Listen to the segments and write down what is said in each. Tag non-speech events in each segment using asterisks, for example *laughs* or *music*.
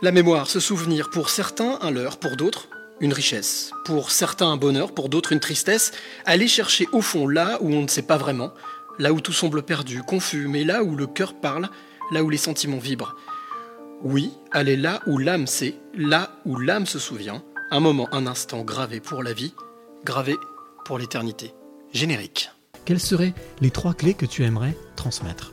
La mémoire, ce souvenir, pour certains un leurre, pour d'autres une richesse, pour certains un bonheur, pour d'autres une tristesse, aller chercher au fond là où on ne sait pas vraiment, là où tout semble perdu, confus, mais là où le cœur parle, là où les sentiments vibrent. Oui, aller là où l'âme sait, là où l'âme se souvient, un moment, un instant gravé pour la vie, gravé pour l'éternité. Générique. Quelles seraient les trois clés que tu aimerais transmettre?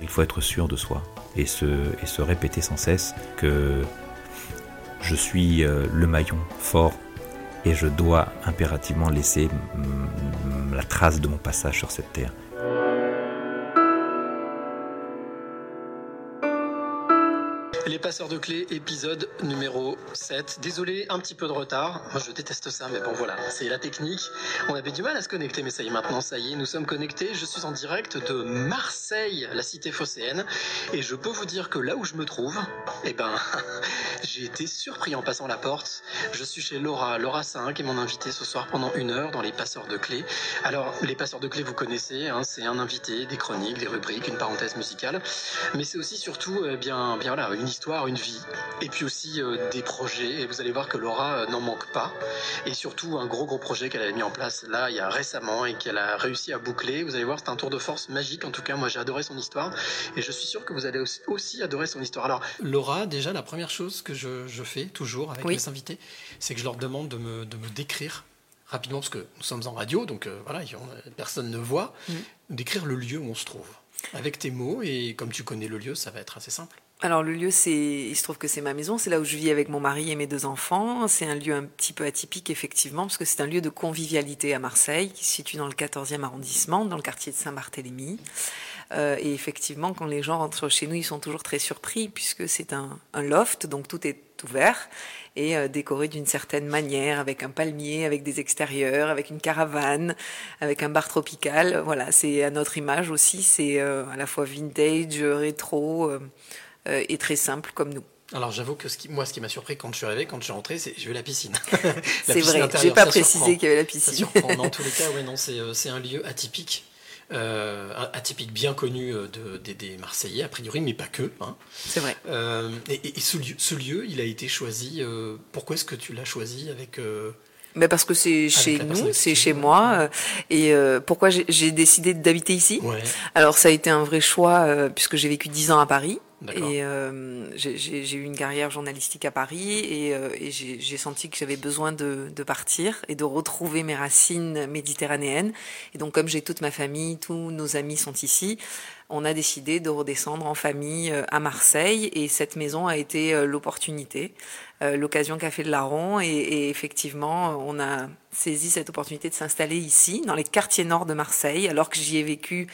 Il faut être sûr de soi et se, répéter sans cesse que je suis euh, le maillon fort et je dois impérativement laisser la trace de mon passage sur cette terre. Les passeurs de clés, épisode numéro 7. Désolé, un petit peu de retard. Moi, je déteste ça, mais bon, voilà, c'est la technique. On avait du mal à se connecter, mais ça y est, maintenant, ça y est, nous sommes connectés. Je suis en direct de Marseille, la cité phocéenne. Et je peux vous dire que là où je me trouve, eh ben, *laughs* j'ai été surpris en passant la porte. Je suis chez Laura, Laura 5, qui est mon invité ce soir pendant une heure dans les passeurs de clés. Alors, les passeurs de clés, vous connaissez, hein, c'est un invité, des chroniques, des rubriques, une parenthèse musicale. Mais c'est aussi surtout, eh bien, bien voilà, une histoire, une vie, et puis aussi euh, des projets. Et vous allez voir que Laura euh, n'en manque pas. Et surtout un gros gros projet qu'elle a mis en place là il y a récemment et qu'elle a réussi à boucler. Vous allez voir, c'est un tour de force magique. En tout cas, moi j'ai adoré son histoire et je suis sûr que vous allez aussi, adorer son histoire. Alors Laura, déjà la première chose que je, fais toujours avec mes invités, c'est que je leur demande de me, de me décrire rapidement, parce que nous sommes en radio, donc euh, voilà, personne ne voit, décrire le lieu où on se trouve. Avec tes mots, et comme tu connais le lieu, ça va être assez simple. Alors le lieu, c'est, il se trouve que c'est ma maison, c'est là où je vis avec mon mari et mes deux enfants. C'est un lieu un petit peu atypique effectivement, parce que c'est un lieu de convivialité à Marseille, qui se situe dans le 14e arrondissement, dans le quartier de Saint-Barthélemy. Euh, et effectivement, quand les gens rentrent chez nous, ils sont toujours très surpris, puisque c'est un, un loft, donc tout est ouvert et euh, décoré d'une certaine manière, avec un palmier, avec des extérieurs, avec une caravane, avec un bar tropical. Voilà, c'est à notre image aussi, c'est euh, à la fois vintage, rétro. Euh, est très simple comme nous. Alors j'avoue que ce qui, moi, ce qui m'a surpris quand je suis arrivé, quand je suis rentré, c'est j'ai vu la piscine. *laughs* c'est vrai, j'ai pas précisé qu'il y avait la piscine. Ça surprend. en tous les cas, ouais, non, c'est, euh, un lieu atypique. Euh, atypique bien connu de, des Marseillais, a priori, mais pas que. Hein. C'est vrai. et, ce, lieu, ce, lieu, il a été choisi. pourquoi est-ce que tu l'as choisi avec mais parce que c'est chez nous, c'est chez moi. et pourquoi j'ai décidé d'habiter ici? Alors ça a été un vrai choix puisque j'ai vécu dix ans à Paris. Et euh, j'ai eu une carrière journalistique à Paris et, euh, et j'ai senti que j'avais besoin de, de, partir et de retrouver mes racines méditerranéennes. Et donc comme j'ai toute ma famille, tous nos amis sont ici, on a décidé de redescendre en famille euh, à Marseille. Et cette maison a été euh, l'opportunité, l'occasion qu'a fait de Laron et, et effectivement on a saisi cette opportunité de s'installer ici, dans les quartiers nord de Marseille, alors que j'y ai vécu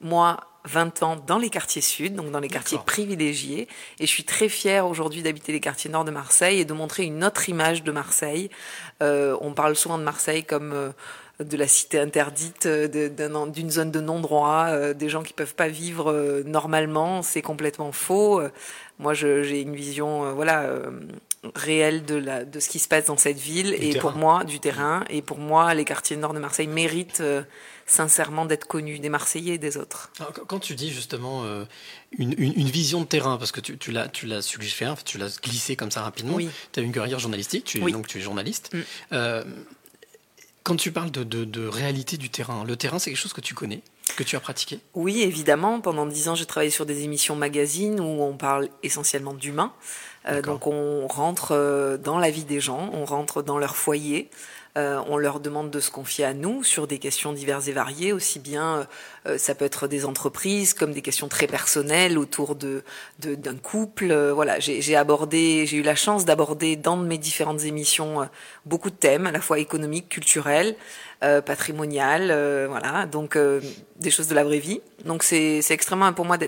moi 20 ans dans les quartiers sud, donc dans les quartiers privilégiés. Et je suis très fière aujourd'hui d'habiter les quartiers nord de Marseille et de montrer une autre image de Marseille. Euh, on parle souvent de Marseille comme euh, de la cité interdite, euh, d'une zone de non-droit, euh, des gens qui peuvent pas vivre euh, normalement. C'est complètement faux. Moi, j'ai une vision, voilà réelle de, la, de ce qui se passe dans cette ville et pour moi du terrain et pour moi les quartiers nord de Marseille méritent sincèrement d'être connu des Marseillais et des autres. quand tu dis justement euh, une, vision de terrain, parce que tu, tu l'as suggéré, tu l'as glissé comme ça rapidement, tu as une carrière journalistique, tu es, donc tu es journaliste. Mm. Euh, quand tu parles de, réalité du terrain, le terrain c'est quelque chose que tu connais que tu as pratiqué? Oui, évidemment. Pendant dix ans, j'ai travaillé sur des émissions magazines où on parle essentiellement d'humains. Euh, donc on rentre dans la vie des gens, on rentre dans leur foyer, Euh, on leur demande de se confier à nous sur des questions diverses et variées, aussi bien euh, ça peut être des entreprises comme des questions très personnelles autour de d'un couple. voilà, j'ai abordé, j'ai eu la chance d'aborder dans mes différentes émissions beaucoup de thèmes, à la fois économiques, culturels. Euh, euh, voilà, donc euh, des choses de la vraie vie. Donc c'est extrêmement pour moi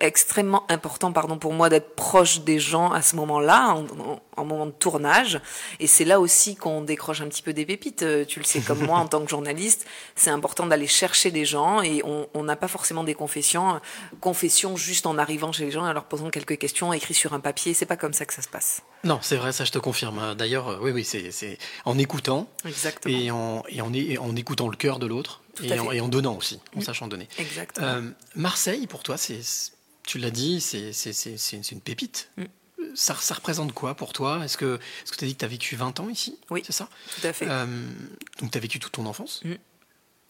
extrêmement important pardon pour moi d'être proche des gens à ce moment-là, en, en, moment de tournage. Et c'est là aussi qu'on décroche un petit peu des pépites. Tu le sais comme moi en tant que journaliste, c'est important d'aller chercher des gens et on n'a pas forcément des confessions, confessions juste en arrivant chez les gens et en leur posant quelques questions écrites sur un papier. C'est pas comme ça que ça se passe. Non, c'est vrai, ça je te confirme. D'ailleurs, oui, oui, c'est en écoutant Exactement. et en, et en, en écoutant le cœur de l'autre et en, et en, donnant aussi, en sachant donner. Exactement. Euh, Marseille, pour toi, c'est, tu l'as dit, c'est, une pépite. Mm. Ça, ça, représente quoi pour toi? Est-ce que tu as dit que tu as vécu 20 ans ici? Oui, c'est ça? Tout à fait. Euh, donc tu as vécu toute ton enfance? Mm.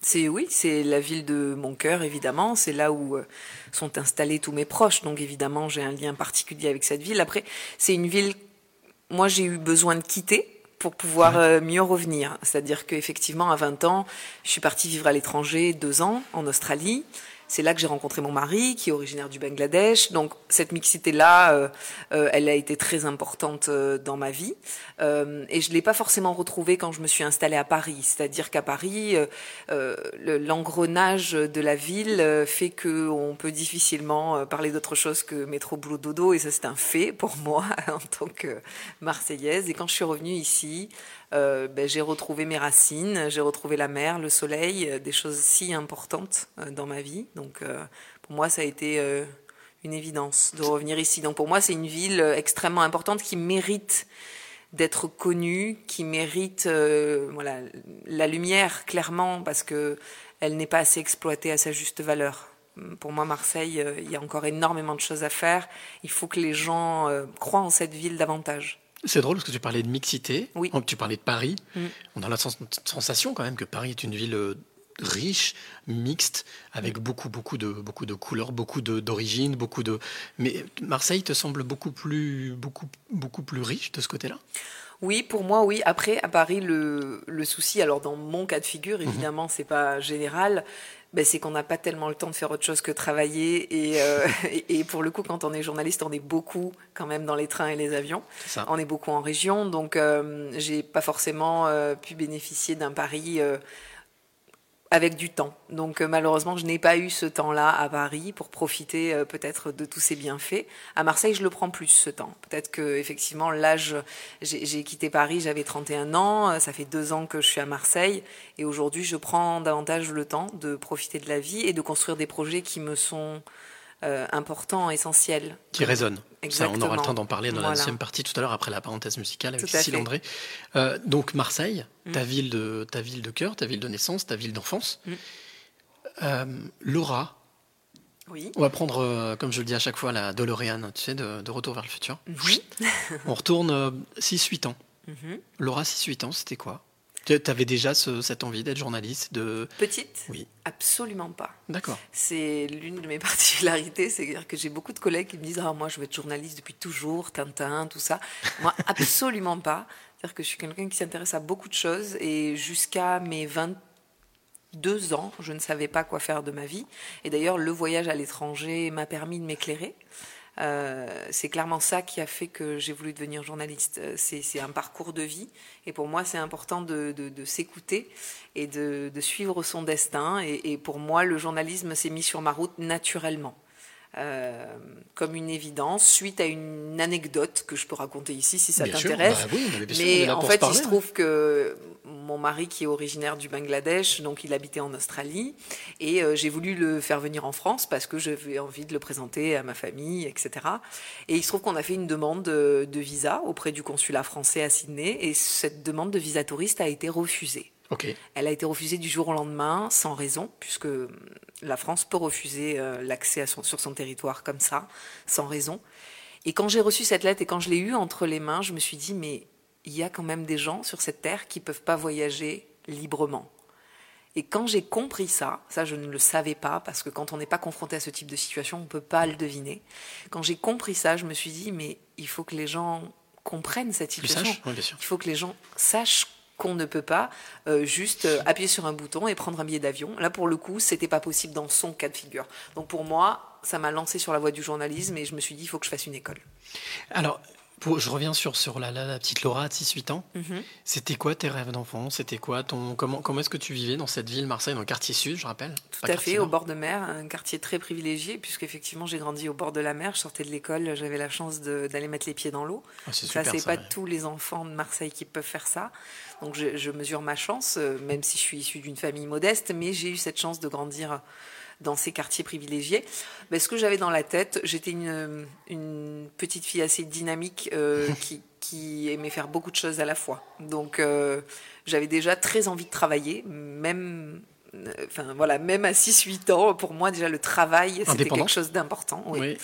C'est oui, c'est la ville de mon cœur évidemment. C'est là où euh, sont installés tous mes proches. Donc évidemment, j'ai un lien particulier avec cette ville. Après, c'est une ville. Moi, j'ai eu besoin de quitter pour pouvoir euh, mieux revenir. C'est-à-dire qu'effectivement, à 20 ans, je suis partie vivre à l'étranger deux ans en Australie. C'est là que j'ai rencontré mon mari, qui est originaire du Bangladesh. Donc cette mixité-là, euh, euh, elle a été très importante euh, dans ma vie. et je l'ai pas forcément retrouvée quand je me suis installée à Paris. C'est-à-dire qu'à Paris, l'engrenage de la ville fait que on peut difficilement parler d'autre chose que métro, boulot, dodo. Et ça, c'est un fait pour *laughs* moi en tant que Marseillaise. Et quand je suis revenue ici, euh, ben, j'ai retrouvé mes racines, j'ai retrouvé la mer, le soleil, euh, des choses si importantes euh, dans ma vie. Donc pour moi, ça a été une évidence de revenir ici. Donc pour moi, c'est une ville extrêmement importante qui mérite d'être connue, qui mérite voilà, la lumière clairement parce que elle n'est pas assez exploitée à sa juste valeur. Pour moi, Marseille, il y a encore énormément de choses à faire. Il faut que les gens croient en cette ville davantage. C'est drôle parce que tu parlais de mixité, oui. tu parlais de Paris. Mm. On a la sensation quand même que Paris est une ville euh, riche, mixte, avec mm. beaucoup, beaucoup de, beaucoup de couleurs, beaucoup d'origines, beaucoup de. Mais Marseille te semble beaucoup plus, beaucoup, beaucoup plus riche de ce côté-là? Oui, pour moi, oui. Après, à Paris, le, le souci, alors dans mon cas de figure, mm-hmm. évidemment, c'est pas général, ben, c'est qu'on n'a pas tellement le temps de faire autre chose que travailler. Euh, *laughs* et, et, pour le coup, quand on est journaliste, on est beaucoup quand même dans les trains et les avions. On est beaucoup en région, donc euh, j'ai pas forcément euh, pu bénéficier d'un pari euh, avec du temps. Donc euh, malheureusement, je n'ai pas eu ce temps-là à Paris pour profiter euh, peut-être de tous ces bienfaits. À Marseille, je le prends plus ce temps. Peut-être que effectivement, l'âge, j'ai quitté Paris, j'avais 31 ans, euh, ça fait deux ans que je suis à Marseille, et aujourd'hui, je prends davantage le temps de profiter de la vie et de construire des projets qui me sont euh, important, essentiel. Qui résonne. Ça, on aura le temps d'en parler dans la deuxième partie tout à l'heure, après la parenthèse musicale avec Cécile André. Euh, donc Marseille, mm. ta, ville de, ta ville de cœur, ta ville de naissance, ta ville d'enfance. Mm. Euh, Laura, oui. On va prendre, comme je le dis à chaque fois, la DeLorean, tu sais, de, Retour vers le futur. Oui. on retourne 6-8 ans. *laughs* Mm-hmm. Laura, 6-8 ans, c'était quoi? Tu avais déjà cette envie d'être journaliste de... Petite? Oui. Absolument pas. D'accord. C'est l'une de mes *laughs* particularités, c'est que j'ai beaucoup de collègues qui me disent Ah, moi, je veux être journaliste depuis toujours, Tintin, tout ça. Moi, *laughs* absolument pas. C'est-à-dire que je suis quelqu'un qui s'intéresse à beaucoup de choses et jusqu'à mes 22 ans, je ne savais pas quoi faire de ma vie. Et d'ailleurs, le voyage à l'étranger m'a permis de m'éclairer. Euh, c'est clairement ça qui a fait que j'ai voulu devenir journaliste. Euh, c'est un parcours de vie et pour moi c'est important de, s'écouter et de, suivre son destin. et, pour moi le journalisme s'est mis sur ma route naturellement. Euh, comme une évidence suite à une anecdote que je peux raconter ici si ça t'intéresse. Bah mais en fait, il se trouve que mon mari qui est originaire du Bangladesh, donc il habitait en Australie, et euh, j'ai voulu le faire venir en France parce que j'avais envie de le présenter à ma famille, etc. Et il se trouve qu'on a fait une demande de, de visa auprès du consulat français à Sydney, et cette demande de visa touriste a été refusée. Elle a été refusée du jour au lendemain, sans raison, puisque la France peut refuser euh, l'accès sur son territoire comme ça, sans raison. Et quand j'ai reçu cette lettre et quand je l'ai eue entre les mains, je me suis dit, mais il y a quand même des gens sur cette terre qui ne peuvent pas voyager librement. Et quand j'ai compris ça, ça je ne le savais pas, parce que quand on n'est pas confronté à ce type de situation, on ne peut pas le deviner. Quand j'ai compris ça, je me suis dit, mais il faut que les gens comprennent cette situation. il faut que les gens sachent qu'on ne peut pas juste appuyer sur un bouton et prendre un billet d'avion. Là, pour le coup, c'était pas possible dans son cas de figure. Donc pour moi, ça m'a lancé sur la voie du journalisme et je me suis dit, il faut que je fasse une école. Alors, je reviens sur, sur la, la, petite Laura de 6-8 ans. Mhm. C'était quoi tes rêves d'enfant? C'était quoi ton comment comment est-ce que tu vivais dans cette ville, Marseille, dans le quartier sud, je rappelle? Tout à fait, au bord de mer, un quartier très privilégié, puisqu'effectivement j'ai grandi au bord de la mer. Je sortais de l'école, j'avais la chance d'aller mettre les pieds dans l'eau. Ah, ça, c'est pas tous les enfants de Marseille qui peuvent faire ça. Donc je, je mesure ma chance, euh, même si je suis issue d'une famille modeste, mais j'ai eu cette chance de grandir dans ces quartiers privilégiés. Mais ce que j'avais dans la tête, j'étais une, une, petite fille assez dynamique euh, *laughs* qui, qui, aimait faire beaucoup de choses à la fois. Donc euh, j'avais déjà très envie de travailler, même enfin voilà, même à 6-8 ans, pour moi déjà le travail c'était quelque chose d'important. Oui.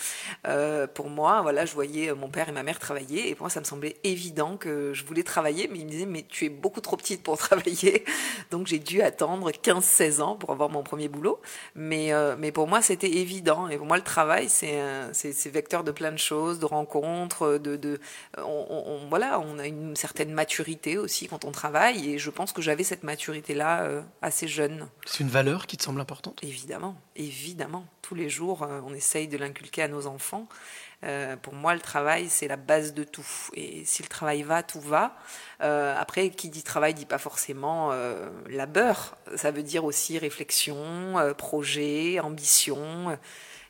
Euh, pour moi, voilà, je voyais mon père et ma mère travailler et pour moi ça me semblait évident que je voulais travailler, mais ils me disaient mais tu es beaucoup trop petite pour *laughs* travailler, donc j'ai dû attendre 15-16 ans pour avoir mon premier boulot. Mais euh, mais pour moi c'était évident et pour moi le travail c'est c'est vecteur de plein de choses, de rencontres, de, de on, voilà, on a une certaine maturité aussi quand on travaille et je pense que j'avais cette maturité là euh, assez jeune. C'est une valeur qui te semble importante? Évidemment, évidemment. Tous les jours, euh, on essaye de l'inculquer à nos enfants. Euh, pour moi, le travail, c'est la base de tout. Et si le travail va, tout va. Euh, après, qui dit travail dit pas forcément labeur. Ça veut dire aussi réflexion, projet, ambition.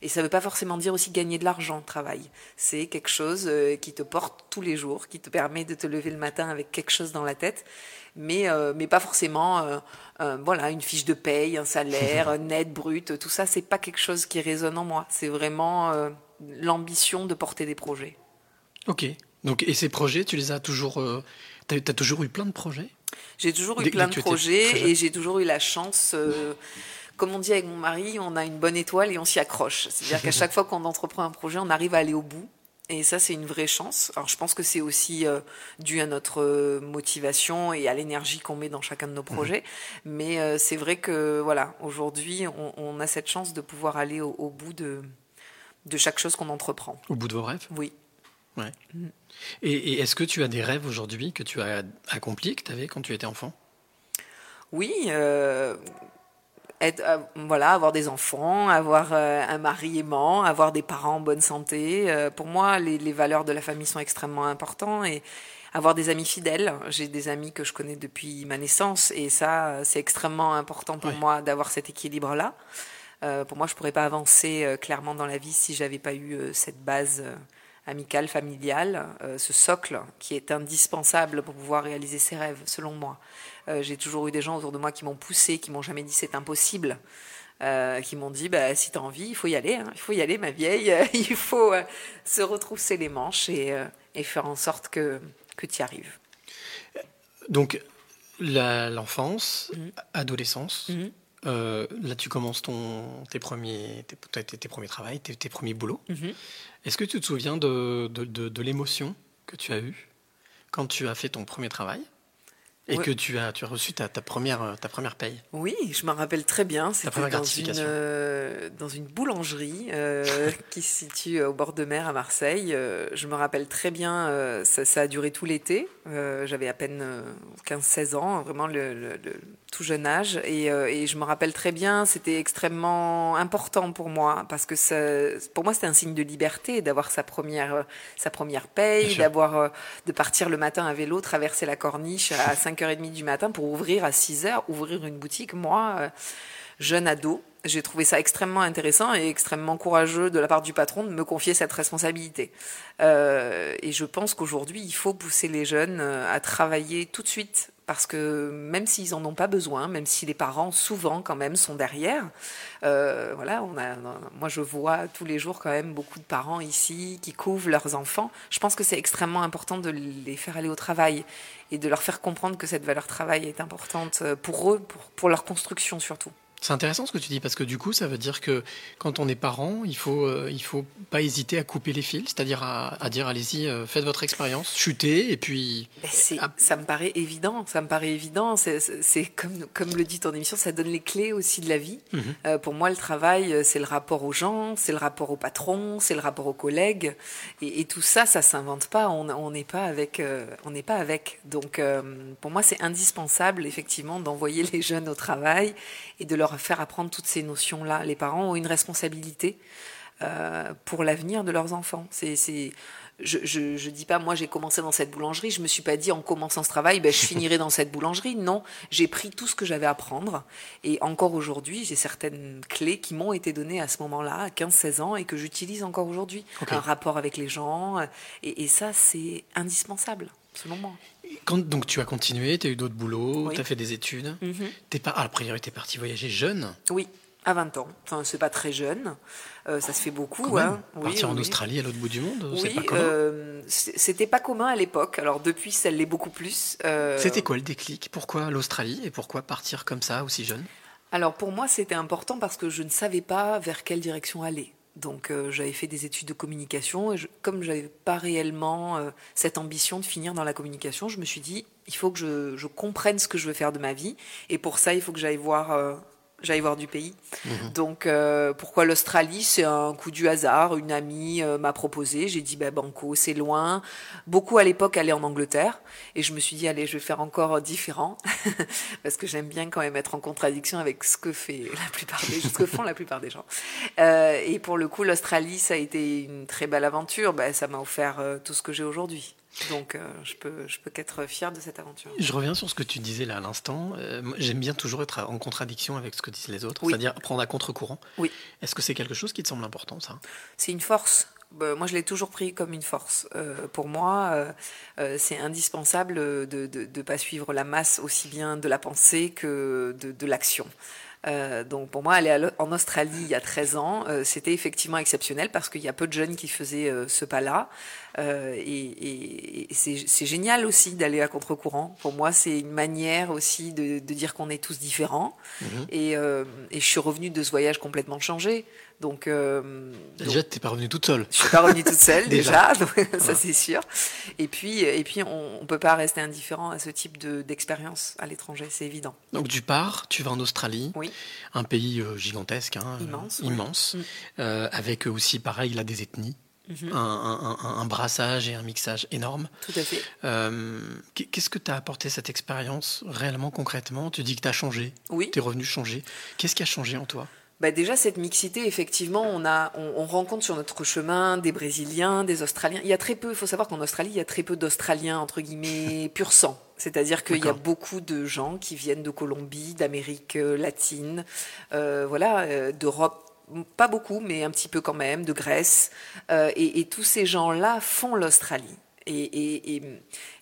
Et ça ne veut pas forcément dire aussi gagner de l'argent, travail. C'est quelque chose qui te porte tous les jours, qui te permet de te lever le matin avec quelque chose dans la tête mais, euh, mais pas forcément euh, euh, voilà, une fiche de paye, un salaire *laughs* net, brut, tout ça, c'est pas quelque chose qui résonne en moi. C'est vraiment l'ambition de porter des projets. Ok. Donc, et ces projets, tu les as toujours. tu as, toujours eu plein de projets? J'ai toujours eu plein de projets et j'ai toujours eu la chance comme on dit avec mon mari, on a une bonne étoile et on s'y accroche. C'est-à-dire qu'à chaque *laughs* fois qu'on entreprend un projet, on arrive à aller au bout. Et ça, c'est une vraie chance. Alors, je pense que c'est aussi euh, dû à notre euh, motivation et à l'énergie qu'on met dans chacun de nos mhm. projets. Mais euh, c'est vrai que, voilà, aujourd'hui, on, a cette chance de pouvoir aller au, bout de, de chaque chose qu'on entreprend. Au bout de vos rêves? Oui. Ouais. Mhm. Et, et est-ce que tu as des rêves aujourd'hui que tu as accomplis, que tu avais quand tu étais enfant? Oui être, euh, voilà, avoir des enfants, avoir euh, un mari aimant, avoir des parents en bonne santé. Euh, pour moi, les, les, valeurs de la famille sont extrêmement importantes et avoir des amis fidèles. J'ai des amis que je connais depuis ma naissance et ça, c'est extrêmement important pour moi d'avoir cet équilibre-là. pour moi, je pourrais pas avancer clairement dans la vie si j'avais pas eu cette base amicale, familiale, ce socle qui est indispensable pour pouvoir réaliser ses rêves, selon moi. Euh, j'ai toujours eu des gens autour de moi qui m'ont poussé, qui m'ont jamais dit c'est impossible. Euh, qui m'ont dit bah, si tu as envie, il faut y aller, hein. il faut y aller, ma vieille, *laughs* il faut euh, se retrousser les manches et, et, faire en sorte que, que tu y arrives. Donc, l'enfance, mhm. adolescence, mhm. là tu commences ton, tes, premiers, tes, tes, premiers travails, tes, premiers boulots. Mhm. Est-ce que tu te souviens de, de, de l'émotion que tu as eue quand tu as fait ton premier travail? Et que tu as, tu as reçu ta, ta, première, euh, ta première paye. Oui, je m'en rappelle très bien. C'était dans, une, euh, dans une boulangerie euh, *laughs* qui se situe au bord de mer à Marseille. je me rappelle très bien, ça, ça, a duré tout l'été. J'avais à peine 15-16 ans, vraiment le, le, tout jeune âge. Et, et, je me rappelle très bien, c'était extrêmement important pour moi, parce que ça, pour moi, c'était un signe de liberté d'avoir sa première, sa première paye, d'avoir de partir le matin à vélo, traverser la corniche à *laughs* 5 5h30 du matin pour ouvrir à 6h, ouvrir une boutique. Moi, euh, jeune ado, j'ai trouvé ça extrêmement intéressant et extrêmement courageux de la part du patron de me confier cette responsabilité. Euh, et je pense qu'aujourd'hui, il faut pousser les jeunes euh, à travailler tout de suite parce que même s'ils en ont pas besoin, même si les parents souvent quand même sont derrière, euh, voilà, moi je vois tous les jours quand même beaucoup de parents ici qui couvrent leurs enfants. Je pense que c'est extrêmement important de les faire aller au travail et de leur faire comprendre que cette valeur travail est importante pour eux, pour leur construction surtout. C'est intéressant ce que tu dis parce que du coup, ça veut dire que quand on est parent, il faut, euh, il faut pas hésiter à couper les fils, c'est-à-dire à, dire allez-y, euh, faites votre expérience, chutez et puis. Ben, ça me paraît évident, ça me paraît évident. C'est comme, comme le dit ton émission, ça donne les clés aussi de la vie. Mhm. Euh, pour moi, le travail, c'est le rapport aux gens, c'est le rapport au patron, c'est le rapport aux collègues, et, tout ça, ça s'invente pas. On n'est pas avec, on n'est pas avec. Donc, pour moi, c'est indispensable effectivement d'envoyer *laughs* les jeunes au travail et de leur faire apprendre toutes ces notions-là. Les parents ont une responsabilité euh, pour l'avenir de leurs enfants. C'est, je, je, dis pas, moi j'ai commencé dans cette boulangerie, je me suis pas dit en commençant ce travail, ben, je *laughs* finirai dans cette boulangerie. Non, j'ai pris tout ce que j'avais à apprendre. Et encore aujourd'hui, j'ai certaines clés qui m'ont été données à ce moment-là, à 15-16 ans, et que j'utilise encore aujourd'hui. Un rapport avec les gens. Et, ça, c'est indispensable, selon moi. Quand, donc tu as continué, tu as eu d'autres boulots, tu as fait des études. Mm -hmm. pas, ah, priori, tu es parti voyager jeune Oui, à 20 ans. Enfin, c'est pas très jeune. Euh, ça se fait beaucoup. Hein. Partir en Australie, à l'autre bout du monde, oui, pas euh, c'était pas commun à l'époque. Alors depuis, ça l'est beaucoup plus. Euh, c'était quoi le déclic? Pourquoi l'Australie et pourquoi partir comme ça, aussi jeune? Alors pour moi, c'était important parce que je ne savais pas vers quelle direction aller. Donc euh, j'avais fait des études de communication et je, comme pas réellement euh, cette ambition de finir dans la communication, je me suis dit il faut que je, je, comprenne ce que je veux faire de ma vie. Et pour ça il faut que j'aille voir euh, j'allais voir du pays. Mhm. Donc euh, pourquoi l'Australie? C'est un coup du hasard. Une amie euh, m'a proposé. J'ai dit bah, Banco, c'est loin. Beaucoup à l'époque allaient en Angleterre et je me suis dit allez, je vais faire encore différent *laughs* parce que j'aime bien quand même être en contradiction avec ce que fait la plupart des ce que font la plupart des gens. Euh, et pour le coup, l'Australie, ça a été une très belle aventure. Bah, ça m'a offert tout ce que j'ai aujourd'hui. Donc euh, je peux, je peux qu'être fier de cette aventure. Je reviens sur ce que tu disais là à l'instant. Euh, j'aime bien toujours être en contradiction avec ce que disent les autres, c'est-à-dire prendre à contre-courant. Oui. Est-ce que c'est quelque chose qui te semble important, ça? C'est une force. Bah, moi, je l'ai toujours pris comme une force. Euh, pour moi, c'est indispensable de ne pas suivre la masse aussi bien de la pensée que de, de l'action. Euh, donc pour moi, aller en Australie il y a 13 ans, euh, c'était effectivement exceptionnel parce qu'il y a peu de jeunes qui faisaient euh, ce pas-là. et, c'est génial aussi d'aller à contre-courant. Pour moi, c'est une manière aussi de, dire qu'on est tous différents. Mhm. Et, et, je suis revenue de ce voyage complètement changé. Donc, euh, déjà, tu n'es pas revenue toute seule. Je suis pas revenue toute seule *laughs* déjà, ça c'est sûr. Et puis, et puis, on, ne peut pas rester indifférent à ce type d'expérience à l'étranger, c'est évident. Donc, tu pars, tu vas en Australie, oui. un pays euh, gigantesque, hein, immense, immense, mm. euh, avec aussi pareil là des ethnies. Mm-hmm. un, un, brassage et un mixage énorme. Tout à fait. Qu'est-ce que t'as apporté cette expérience réellement, concrètement? Tu dis que tu as changé. Oui. Tu es revenu changer. Qu'est-ce qui a changé en toi? Bah déjà cette mixité, effectivement, on a, on, rencontre sur notre chemin des Brésiliens, des Australiens. Il y a très peu, il faut savoir qu'en Australie, il y a très peu d'Australiens entre guillemets *laughs* pur sang. C'est-à-dire qu'il y a beaucoup de gens qui viennent de Colombie, d'Amérique euh, latine, euh, voilà, euh, d'Europe pas beaucoup, mais un petit peu quand même, de Grèce. Euh, et, et, tous ces gens-là font l'Australie. Et, et, et,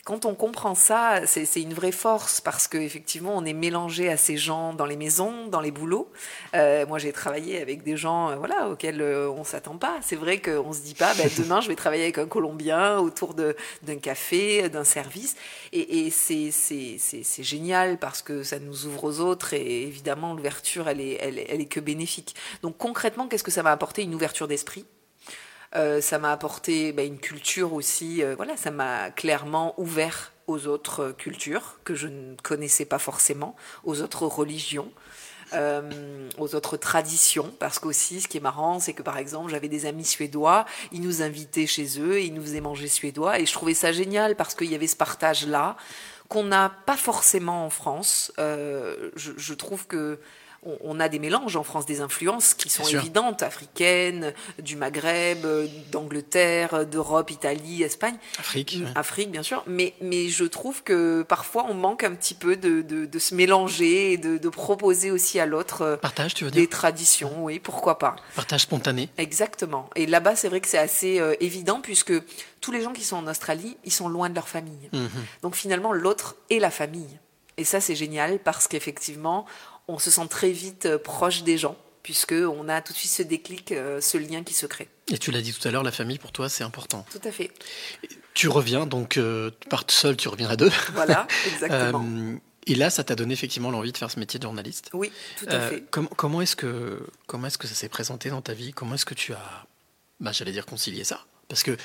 quand on comprend ça, c'est une vraie force parce qu'effectivement, on est mélangé à ces gens dans les maisons, dans les boulots. Euh, moi, j'ai travaillé avec des gens euh, voilà, auxquels euh, on ne s'attend pas. C'est vrai qu'on ne se dit pas, ben, *laughs* demain, je vais travailler avec un Colombien autour d'un café, d'un service. Et, et c'est génial parce que ça nous ouvre aux autres et évidemment, l'ouverture, elle est, elle, elle est que bénéfique. Donc concrètement, qu'est-ce que ça va apporter Une ouverture d'esprit euh, ça m'a apporté bah, une culture aussi. Euh, voilà, ça m'a clairement ouvert aux autres cultures que je ne connaissais pas forcément, aux autres religions. Euh, aux autres traditions, parce qu'aussi, ce qui est marrant, c'est que par exemple, j'avais des amis suédois, ils nous invitaient chez eux, et ils nous faisaient manger suédois, et je trouvais ça génial parce qu'il y avait ce partage-là qu'on n'a pas forcément en France. je, trouve que on, a des mélanges en France, des influences qui sont évidentes, africaines, du Maghreb, d'Angleterre, d'Europe, Italie, Espagne. Afrique. Afrique, bien sûr. Mais, mais je trouve que parfois on manque un petit peu de, de, se mélanger et de, proposer aussi à l'autre euh, Partage, tu veux dire? des traditions, oui, pourquoi pas. Partage spontané. Exactement. Et là-bas, c'est vrai que c'est assez euh, évident puisque tous les gens qui sont en Australie, ils sont loin de leur famille. Mhm. Donc finalement, l'autre est la famille. Et ça, c'est génial parce qu'effectivement, on se sent très vite euh, proche des gens, puisqu'on a tout de suite ce déclic, euh, ce lien qui se crée. Et tu l'as dit tout à l'heure, la famille pour toi, c'est important. Tout à fait. Tu reviens, donc euh, tu pars seul, tu reviens à deux. Voilà, *laughs* exactement. Et là, ça t'a donné effectivement l'envie de faire ce métier de journaliste. Oui, tout à fait. comment est-ce que comment est-ce que ça s'est présenté dans ta vie? Comment est-ce que tu as, bah, j'allais dire concilier ça? Parce que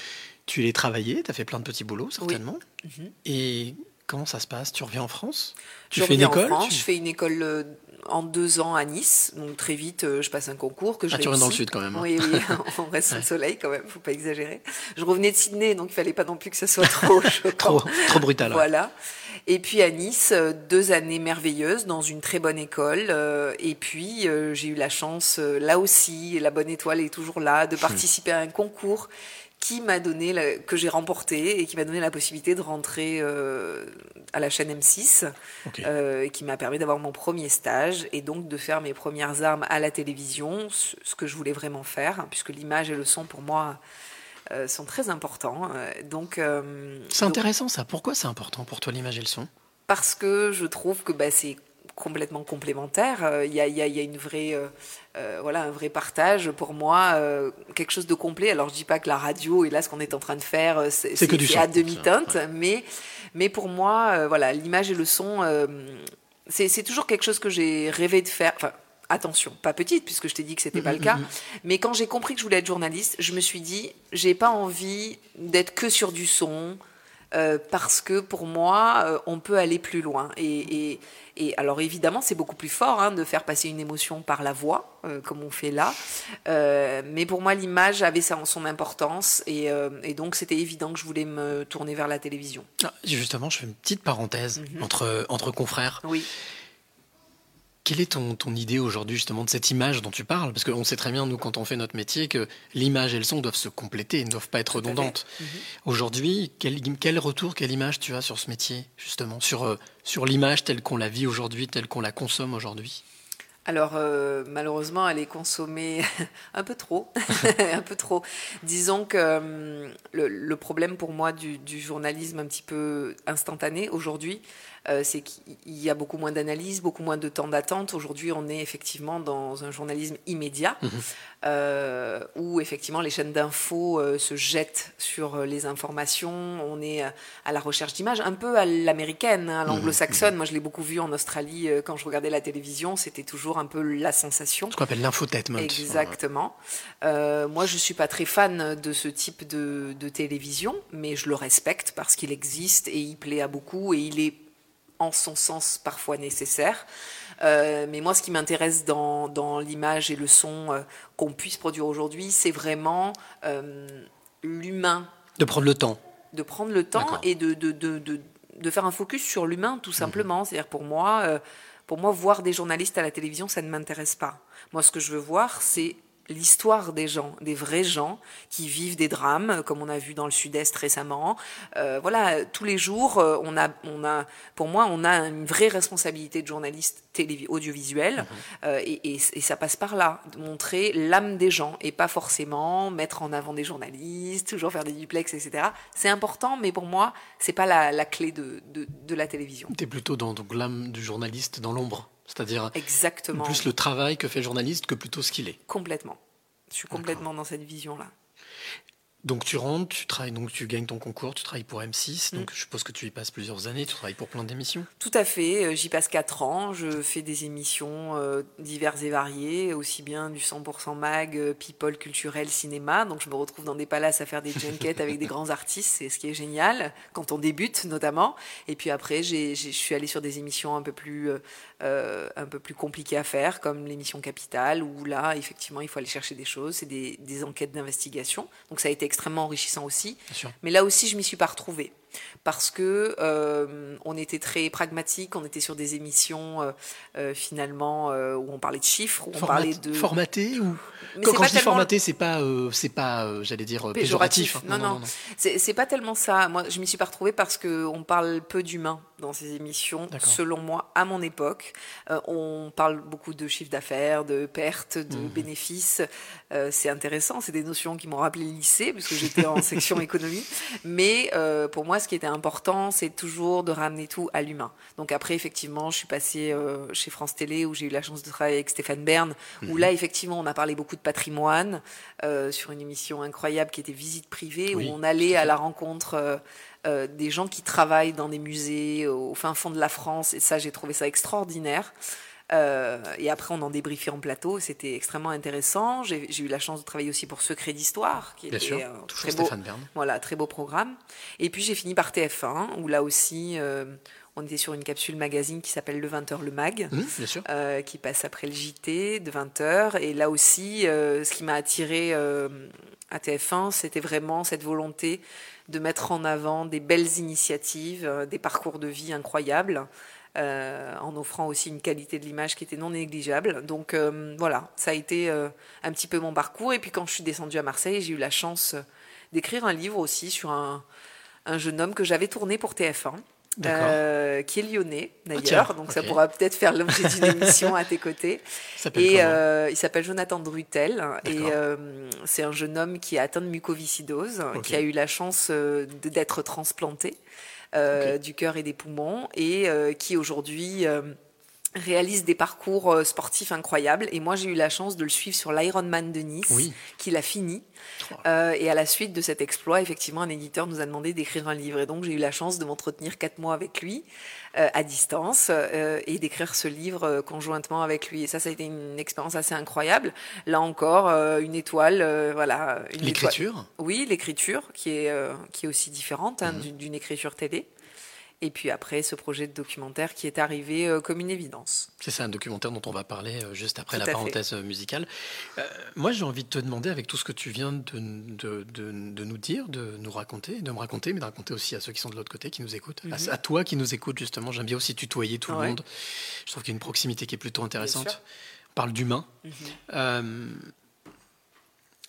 tu l'es travaillé, tu as fait plein de petits boulots certainement. Mhm. Et comment ça se passe? Tu reviens en France? Tu fais une école? Je fais une école en deux ans à Nice. Donc très vite, euh, je passe un concours que je ah, tu reviens dans le sud quand même. Hein. Oui, oui, *laughs* *laughs* on reste sous le soleil quand même, faut pas exagérer. Je revenais de Sydney, donc il fallait pas non plus que ce soit trop *laughs* trop, trop brutal. Voilà. Et puis à Nice, euh, deux années merveilleuses dans une très bonne école. Euh, et puis j'ai eu la chance, là aussi, la bonne étoile est toujours là, de hmm. participer à un concours qui m'a donné que j'ai remporté et qui m'a donné la possibilité de rentrer euh, à la chaîne M6 euh, et qui m'a permis d'avoir mon premier stage et donc de faire mes premières armes à la télévision, ce, que je voulais vraiment faire, hein, puisque l'image et le son pour moi euh, sont très importants. Donc c'est intéressant ça. Pourquoi c'est important pour toi l'image et le son? Parce que je trouve que bah, c'est complètement complémentaire. Il y, a, y, a, une vraie euh, voilà un vrai partage pour moi euh, quelque chose de complet alors je dis pas que la radio et là ce qu'on est en train de faire euh, c'est à demi-teinte mais mais pour moi voilà l'image et le son c'est toujours quelque chose que j'ai rêvé de faire enfin attention pas petite puisque je t'ai dit que c'était pas le mm, cas mm, mm. mais quand j'ai compris que je voulais être journaliste je me suis dit j'ai pas envie d'être que sur du son euh, parce que pour moi, euh, on peut aller plus loin. Et, et, alors évidemment, c'est beaucoup plus fort hein, de faire passer une émotion par la voix, euh, comme on fait là. mais pour moi, l'image avait son importance, et, donc c'était évident que je voulais me tourner vers la télévision. Ah, justement, je fais une petite parenthèse mhm. entre, entre confrères. Oui. Quelle est ton, ton idée aujourd'hui justement de cette image dont tu parles? Parce qu'on sait très bien, nous, quand on fait notre métier, que l'image et le son doivent se compléter, ne doivent pas être redondantes. Mhm. Aujourd'hui, quel, quel, retour, quelle image tu as sur ce métier, justement, sur, euh, sur l'image telle qu'on la vit aujourd'hui, telle qu'on la consomme aujourd'hui? Alors euh, malheureusement, elle est consommée *laughs* un peu trop, *laughs* un peu trop. Disons que euh, le, problème pour moi du, du, journalisme un petit peu instantané aujourd'hui, euh, c'est qu'il y a beaucoup moins d'analyse, beaucoup moins de temps d'attente. Aujourd'hui, on est effectivement dans un journalisme immédiat, mhm. euh, où effectivement les chaînes d'infos euh, se jettent sur les informations. On est à la recherche d'images, un peu à l'américaine, hein, à l'anglo-saxonne. Mhm. Moi, je l'ai beaucoup vu en Australie quand je regardais la télévision. C'était toujours un peu la sensation. Ce qu'on appelle l'infotainment. Exactement. moi, je suis pas très fan de ce type de, de télévision, mais je le respecte parce qu'il existe et il plaît à beaucoup et il est en son sens parfois nécessaire. Euh, mais moi, ce qui m'intéresse dans, dans l'image et le son euh, qu'on puisse produire aujourd'hui, c'est vraiment euh, l'humain. De prendre le temps. De prendre le temps et de, de, de, de, faire un focus sur l'humain, tout simplement. C'est-à-dire pour moi, pour moi, voir des journalistes à la télévision, ça ne m'intéresse pas. Moi, ce que je veux voir, c'est l'histoire des gens, des vrais gens qui vivent des drames, comme on a vu dans le Sud-Est récemment. Euh, voilà, tous les jours, euh, on a, on a, pour moi, on a une vraie responsabilité de journaliste audiovisuel, mhm. euh, et, et, ça passe par là, de montrer l'âme des gens, et pas forcément mettre en avant des journalistes, toujours faire des duplex, etc. C'est important, mais pour moi, c'est pas la, la, clé de, de, de la télévision. Tu es plutôt dans l'âme du journaliste dans l'ombre c'est-à-dire Exactement. plus le travail que fait le journaliste que plutôt ce qu'il est. Complètement. Je suis complètement dans cette vision-là. Donc tu rentres, tu travailles, donc tu gagnes ton concours, tu travailles pour M6, donc mm. je suppose que tu y passes plusieurs années, tu travailles pour plein d'émissions. Tout à fait, euh, j'y passe 4 ans, je fais des émissions euh, diverses et variées, aussi bien du 100% mag, euh, people, culturel, cinéma, donc je me retrouve dans des palaces à faire des junkets avec des *laughs* grands artistes, c'est ce qui est génial, quand on débute notamment, et puis après je suis allée sur des émissions un peu plus un peu plus compliquées à faire, comme l'émission Capital, où là, effectivement, il faut aller chercher des choses, c'est des, des enquêtes d'investigation. Donc ça a été extrêmement enrichissant aussi. Mais là aussi, je m'y suis pas retrouvée parce que euh, on était très pragmatique, on était sur des émissions euh, euh, finalement où on parlait de chiffres, où on parlait de formaté ou quand, quand je dis formaté, c'est pas c'est pas j'allais dire péjoratif. Hein. Non non, non, c'est pas tellement ça. Moi, je m'y suis pas retrouvée parce que on parle peu d'humains dans ces émissions. Selon moi, à mon époque, on parle beaucoup de chiffre d'affaires, de pertes, de mhm. bénéfices. c'est intéressant, c'est des notions qui m'ont rappelé le lycée puisque j'étais en *laughs* section économie. Mais pour moi moi, ce qui était important, c'est toujours de ramener tout à l'humain. Donc après, effectivement, je suis passée euh, chez France Télé où j'ai eu la chance de travailler avec Stéphane Bern, où Mhm. là, effectivement, on a parlé beaucoup de patrimoine euh, sur une émission incroyable qui était Visite privée, Oui, où on allait à la rencontre euh, des gens qui travaillent dans des musées au fin fond de la France. Et ça, j'ai trouvé ça extraordinaire. Euh, et après, on en débriefait en plateau. C'était extrêmement intéressant. J'ai eu la chance de travailler aussi pour Secret d'Histoire, qui Bien était sûr, un toujours très beau, Stéphane Bern. voilà, très beau programme. Et puis j'ai fini par TF1, où là aussi, euh, on était sur une capsule magazine qui s'appelle Le 20h le Mag, Mmh, bien sûr. euh, qui passe après le JT de 20h. Et là aussi, euh, ce qui m'a attiré euh, à TF1, c'était vraiment cette volonté de mettre en avant des belles initiatives, euh, des parcours de vie incroyables. Euh, en offrant aussi une qualité de l'image qui était non négligeable. Donc euh, voilà, ça a été euh, un petit peu mon parcours. Et puis quand je suis descendue à Marseille, j'ai eu la chance d'écrire un livre aussi sur un, un jeune homme que j'avais tourné pour TF1. D'accord. euh, qui est lyonnais d'ailleurs, tiens, donc ça pourra peut-être faire l'objet d'une *laughs* émission à tes côtés. Il s'appelle Et euh, il s'appelle Jonathan Drutel et euh, c'est un jeune homme qui est atteint de mucoviscidose, qui a eu la chance d'être transplanté euh, du cœur et des poumons et euh, qui aujourd'hui euh, réalise des parcours euh, sportifs incroyables. Et moi, j'ai eu la chance de le suivre sur l'Ironman de Nice, Oui. qu'il a fini. Oh. Euh, et à la suite de cet exploit, effectivement, un éditeur nous a demandé d'écrire un livre. Et donc, j'ai eu la chance de m'entretenir quatre mois avec lui, euh, à distance, euh, et d'écrire ce livre euh, conjointement avec lui. Et ça, ça a été une expérience assez incroyable. Là encore, euh, une étoile, euh, voilà. L'écriture? Oui, l'écriture, qui est, euh, qui est aussi différente hein, Mhm. d'une- d'une écriture télé. Et puis après, ce projet de documentaire qui est arrivé euh, comme une évidence. C'est ça, un documentaire dont on va parler euh, juste après Tout la fait. parenthèse euh, musicale. Euh, moi, j'ai envie de te demander, avec tout ce que tu viens de, de- de- de nous dire, de nous raconter, de me raconter, mais de raconter aussi à ceux qui sont de l'autre côté, qui nous écoutent, à- Mhm. à, toi qui nous écoutes justement. J'aime bien aussi tutoyer tout Ouais. le monde. Je trouve qu'il y a une proximité qui est plutôt intéressante. On parle d'humain. Mhm.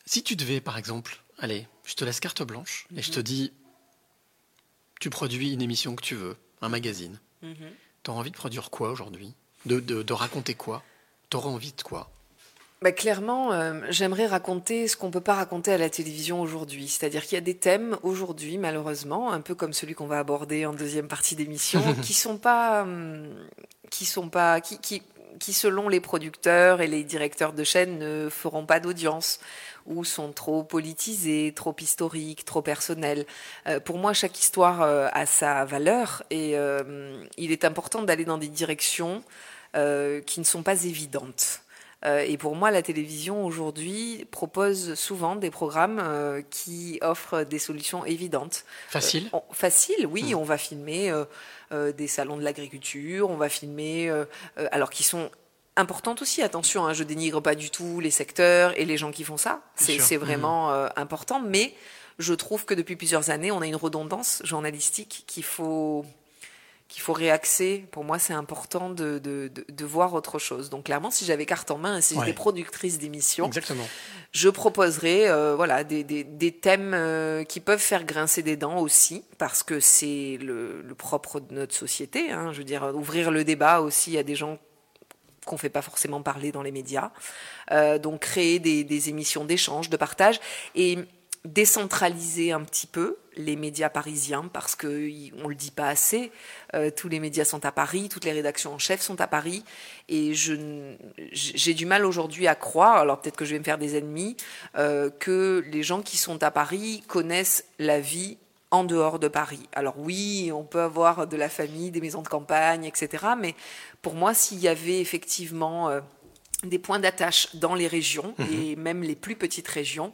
Si tu devais, par exemple, allez, je te laisse carte blanche et Mhm. je te dis, tu produis une émission que tu veux, un magazine. T'auras envie de produire quoi aujourd'hui? De, de, de raconter quoi? T'auras envie de quoi? Bah, clairement, euh, j'aimerais raconter ce qu'on peut pas raconter à la télévision aujourd'hui. C'est-à-dire qu'il y a des thèmes aujourd'hui, malheureusement, un peu comme celui qu'on va aborder en deuxième partie d'émission, *laughs* qui sont pas, hum, qui sont pas, qui, qui, qui, selon les producteurs et les directeurs de chaînes, ne feront pas d'audience ou sont trop politisés, trop historiques, trop personnels. Euh, pour moi, chaque histoire euh, a sa valeur et euh, il est important d'aller dans des directions qui ne sont pas évidentes. Et pour moi, la télévision aujourd'hui propose souvent des programmes qui offrent des solutions évidentes. Facile on- Facile, oui. On va filmer des salons de l'agriculture, on va filmer, euh, euh, alors qui sont importantes aussi. Attention, hein, je dénigre pas du tout les secteurs et les gens qui font ça. C'est c'est vraiment euh, important, mais je trouve que depuis plusieurs années, on a une redondance journalistique qu'il faut qu'il faut réaxer. Pour moi, c'est important de, de, de, de voir autre chose. Donc clairement, si j'avais carte en main si Ouais. j'étais productrice d'émissions, je proposerais euh, voilà, des, des, des thèmes euh, qui peuvent faire grincer des dents aussi, parce que c'est le, le propre de notre société. hein. je veux dire, ouvrir le débat aussi à des gens qu'on ne fait pas forcément parler dans les médias. Euh, donc créer des, des émissions d'échange, de partage et décentraliser un petit peu les médias parisiens parce que on le dit pas assez. Euh, tous les médias sont à Paris, toutes les rédactions en chef sont à Paris et je j'ai du mal aujourd'hui à croire. Alors peut-être que je vais me faire des ennemis euh, que les gens qui sont à Paris connaissent la vie en dehors de Paris. Alors oui, on peut avoir de la famille, des maisons de campagne, etc. Mais pour moi, s'il y avait effectivement euh, des points d'attache dans les régions Mhm. et même les plus petites régions,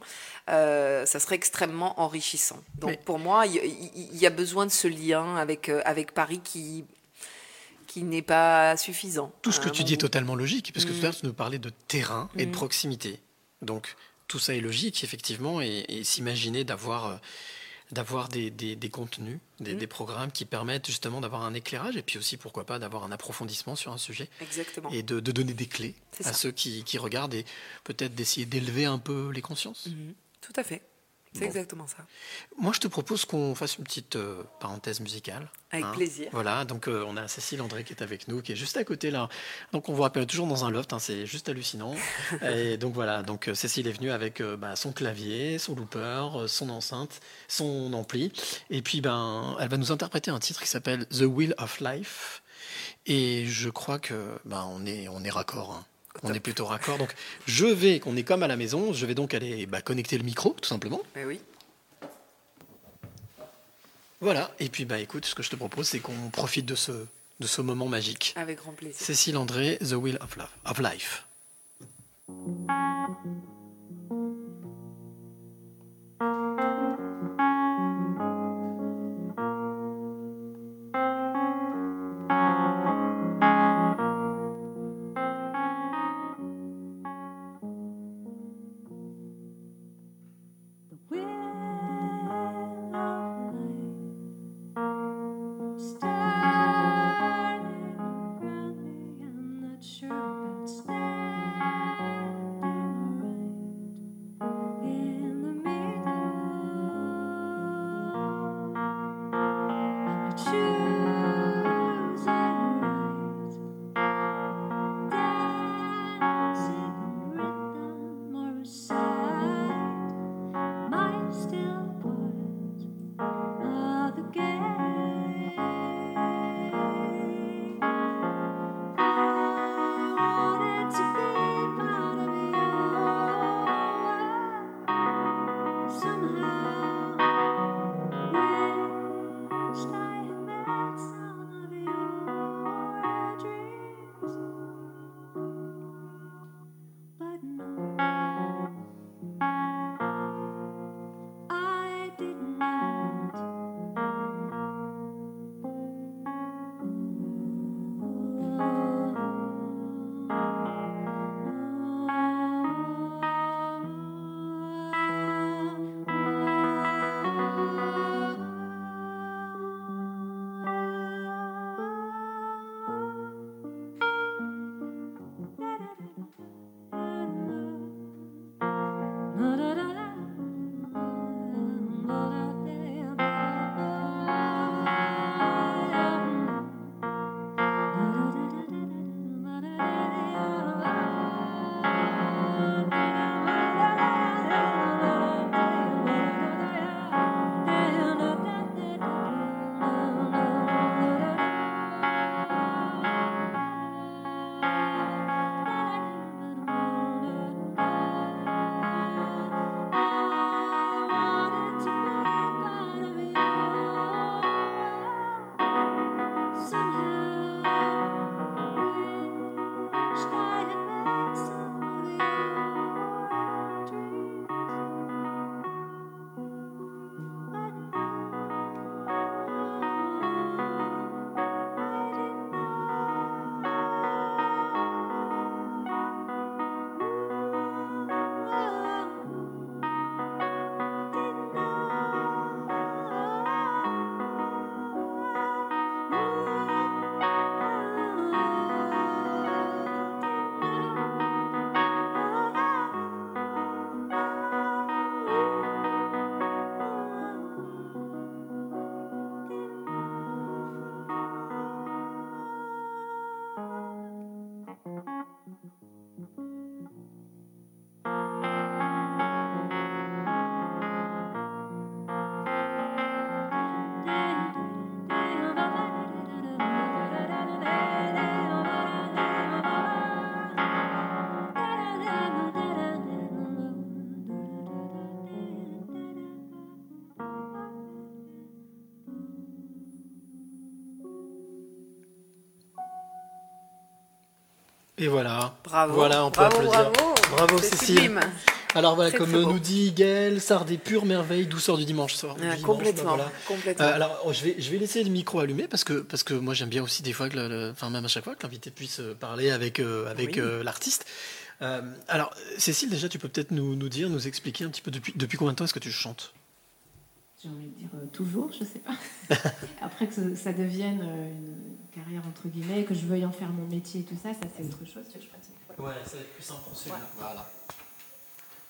euh, ça serait extrêmement enrichissant. Donc Mais- pour moi, il y, a besoin de ce lien avec, euh, avec Paris qui, qui n'est pas suffisant. Tout ce que tu dis est totalement logique, parce que tout à l'heure, tu nous parlais de terrain et de Mhm. proximité. Donc, tout ça est logique, effectivement, et, et s'imaginer d'avoir euh, d'avoir des, des- des contenus, des, Mhm. des programmes qui permettent justement d'avoir un éclairage, et puis aussi, pourquoi pas, d'avoir un approfondissement sur un sujet, Exactement. et de, de donner des clés à ça. ceux qui, qui regardent, et peut-être d'essayer d'élever un peu les consciences. Mhm. Tout à fait. C'est exactement ça. Moi, je te propose qu'on fasse une petite euh, parenthèse musicale. Avec hein. plaisir. Voilà, donc euh, on a Cécile André qui est avec nous, qui est juste à côté là. Donc on vous rappelle toujours dans un loft, hein, c'est juste hallucinant. *laughs* et donc voilà, donc euh, Cécile est venue avec bah, son clavier, son looper, son enceinte, son ampli. Et puis ben, elle va nous interpréter un titre qui s'appelle The Wheel of Life. Et je crois que ben, on est, on est raccord. Hein. On est plutôt raccord. Donc, je vais, qu'on est comme à la maison, je vais donc aller bah, connecter le micro, tout simplement. Eh oui. Voilà. Et puis, bah, écoute, ce que je te propose, c'est qu'on profite de ce, de ce moment magique. Avec grand plaisir. Cécile André, The Wheel of, Love, of Life. Et voilà. Bravo. Voilà, on peut bravo, applaudir. Bravo, bravo Cécile. Sublime. Alors voilà, comme très nous dit Gaël, Sard des pures merveilles, douceur du dimanche soir. du dimanche, complètement, bah, voilà. complètement. Euh, alors oh, je vais, je vais laisser le micro allumé parce que, parce que moi j'aime bien aussi des fois, que le- le- enfin même à chaque fois, que l'invité puisse euh, parler avec, euh, avec Oui. euh, l'artiste. Alors Cécile, déjà tu peux peut-être nous, nous dire, nous expliquer un petit peu depuis, depuis combien de temps est-ce que tu chantes? J'ai envie de dire euh, toujours, je sais pas. *laughs* Après que ça, devienne euh, une carrière entre guillemets, que je veuille en faire mon métier et tout ça, ça c'est autre chose. Que je micro Ouais, ça va être plus simple pour celui-là. Voilà.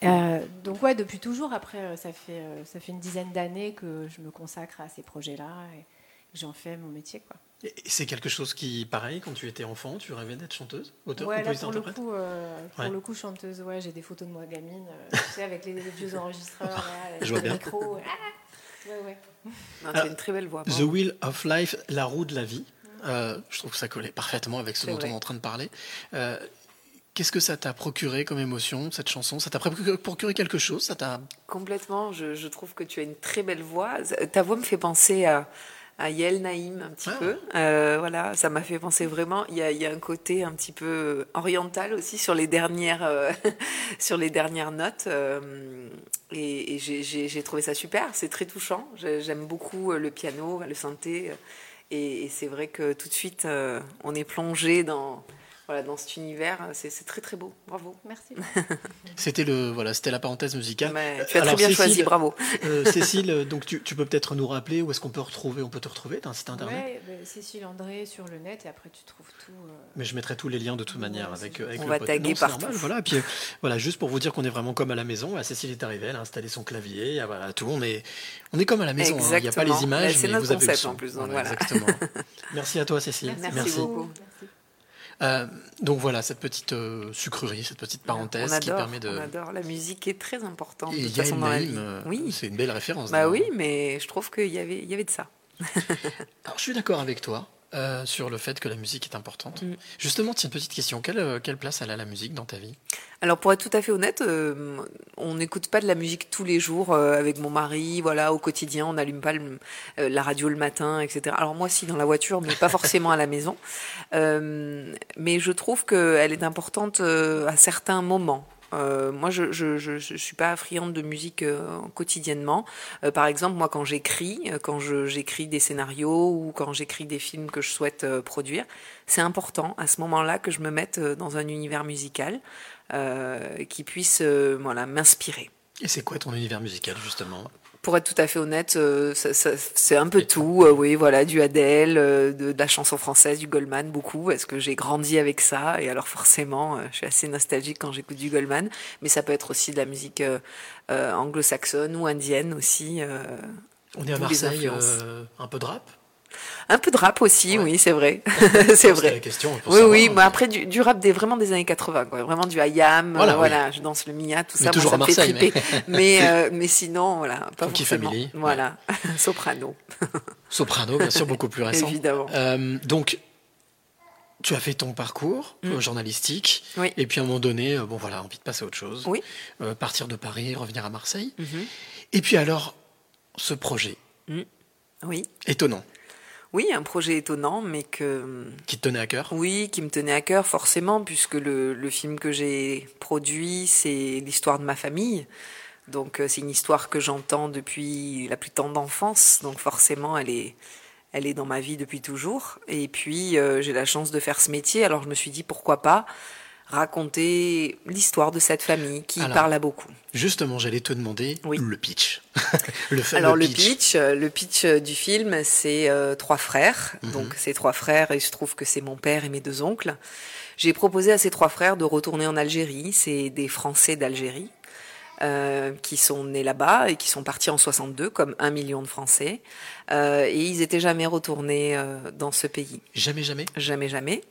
Euh, donc ouais, depuis toujours. Après, euh, ça fait ça fait une dizaine d'années que je me consacre à ces projets-là et j'en fais mon métier, quoi. Et c'est quelque chose qui, pareil, quand tu étais enfant, tu rêvais d'être chanteuse, auteur, ouais, là, compositeur, pour le coup, euh, pour Ouais. le coup, chanteuse. Ouais, j'ai des photos de moi gamine, euh, *laughs* tu sais, avec les, les vieux enregistreurs, là, avec Je vois le bien. micro. Ah ouais, ouais. Non, Alors, c'est une très belle voix. The Wheel of Life, la roue de la vie. Euh, je trouve que ça collait parfaitement avec ce dont vrai. on est en train de parler. Euh, Qu'est-ce que ça t'a procuré comme émotion, cette chanson? Ça t'a procuré quelque chose? Ça t'a Complètement, je, je trouve que tu as une très belle voix. Ta voix me fait penser à, à Yael Naïm un petit Ah. peu. Euh, voilà, ça m'a fait penser vraiment. Il y, a, il y a un côté un petit peu oriental aussi sur les dernières, euh, *laughs* sur les dernières notes. euh, et et j'ai- trouvé ça super. C'est très touchant. J'ai- J'aime beaucoup le piano, le synthé. Et, et c'est vrai que tout de suite, on est plongé dans, voilà, dans cet univers. C'est c'est très très beau. Bravo. Merci. *laughs* C'était le voilà, c'était la parenthèse musicale. Mais Euh, tu as très bien choisi, bravo. euh, Cécile, euh, donc tu, tu peux peut-être nous rappeler où est-ce qu'on peut retrouver, on peut te retrouver, un site internet. Ouais, bah, Cécile André sur le net et après tu trouves tout. euh, Mais je mettrai tous les liens de toute manière avec, euh, avec On le va podcast. taguer c'est partout. normal, voilà. Puis euh, voilà, juste pour vous dire qu'on est vraiment comme à la maison. Là, Cécile est arrivée, elle a installé son clavier, voilà, tout. On est, on est comme à la maison. hein. Il n'y a pas les images, c'est mais notre vous avez le son. en plus, donc voilà. Exactement. *laughs* Merci à toi, Cécile. Merci, beaucoup. Euh, donc voilà, cette petite euh, sucrerie, cette petite parenthèse qui permet de. on adore. La musique est très importante Et de toute façon dans la Naïm, vie. euh, Oui, c'est une belle référence. bah oui, mais je trouve qu'il y avait, il y avait de ça. *laughs* Alors, je suis d'accord avec toi euh, sur le fait que la musique est importante. Mm. Justement, tiens, une petite question. Quelle, euh, quelle place elle a la musique dans ta vie? Alors pour être tout à fait honnête, euh, on n'écoute pas de la musique tous les jours euh, avec mon mari, voilà, au quotidien, on n'allume pas le- euh, la radio le matin, etc. Alors moi si dans la voiture, mais pas forcément à la maison. Euh, mais je trouve qu'elle est importante euh, à certains moments. Euh, moi, je, je, je, je suis pas friande de musique euh, quotidiennement. Euh, par exemple, moi, quand j'écris, quand j'écris des scénarios ou quand j'écris des films que je souhaite produire, c'est important à ce moment-là que je me mette dans un univers musical qui puisse voilà, m'inspirer. Et c'est quoi ton univers musical, justement? Pour être tout à fait honnête, euh, c'est un peu tout. euh, oui, voilà, du Adele, euh, de, de la chanson française, du Goldman, beaucoup, parce que j'ai grandi avec ça. Et alors forcément, euh, je suis assez nostalgique quand j'écoute du Goldman. Mais ça peut être aussi de la musique anglo-saxonne ou indienne aussi. On est à Marseille, un peu de rap? Un peu de rap aussi, oui, c'est vrai. *laughs* c'est la vrai. question pour oui, savoir, oui, mais- mais après du, du rap des vraiment des années 80, quoi. Vraiment du IAM, Voilà, euh, oui. voilà, je danse le Mia, tout Mais ça, toujours moi, ça à me fait triper. Mais euh, *laughs* mais sinon, voilà, pas Funky forcément. Family, Voilà, *laughs* soprano. Soprano, bien sûr, beaucoup plus récent. Évidemment. Euh, donc, tu as fait ton parcours euh, journalistique, Mm. Oui. et puis à un moment donné, euh, bon voilà, envie de passer à autre chose. Oui. Euh, partir de Paris, revenir à Marseille. Mhm. Et puis alors, ce projet, Oui. étonnant, Oui, un projet étonnant, mais que qui te tenait à cœur? oui, qui me tenait à cœur forcément, puisque le, le film que j'ai produit, c'est l'histoire de ma famille. Donc euh, c'est une histoire que j'entends depuis la plus tendre enfance, donc forcément elle est, elle est dans ma vie depuis toujours. Et puis euh, j'ai la chance de faire ce métier, alors je me suis dit pourquoi pas? Raconter l'histoire de cette famille qui Alors, parle à beaucoup. Justement, j'allais te demander le pitch. *laughs* le Alors le pitch. pitch, euh, le pitch euh, du film, c'est euh, trois frères. Mhm. Donc ces trois frères, il se trouve que c'est mon père et mes deux oncles. J'ai proposé à ces trois frères de retourner en Algérie. C'est des Français d'Algérie euh, qui sont nés là-bas et qui sont partis en 62, comme un million de Français. Euh, et ils étaient jamais retournés euh, dans ce pays. Jamais, jamais? Jamais, jamais.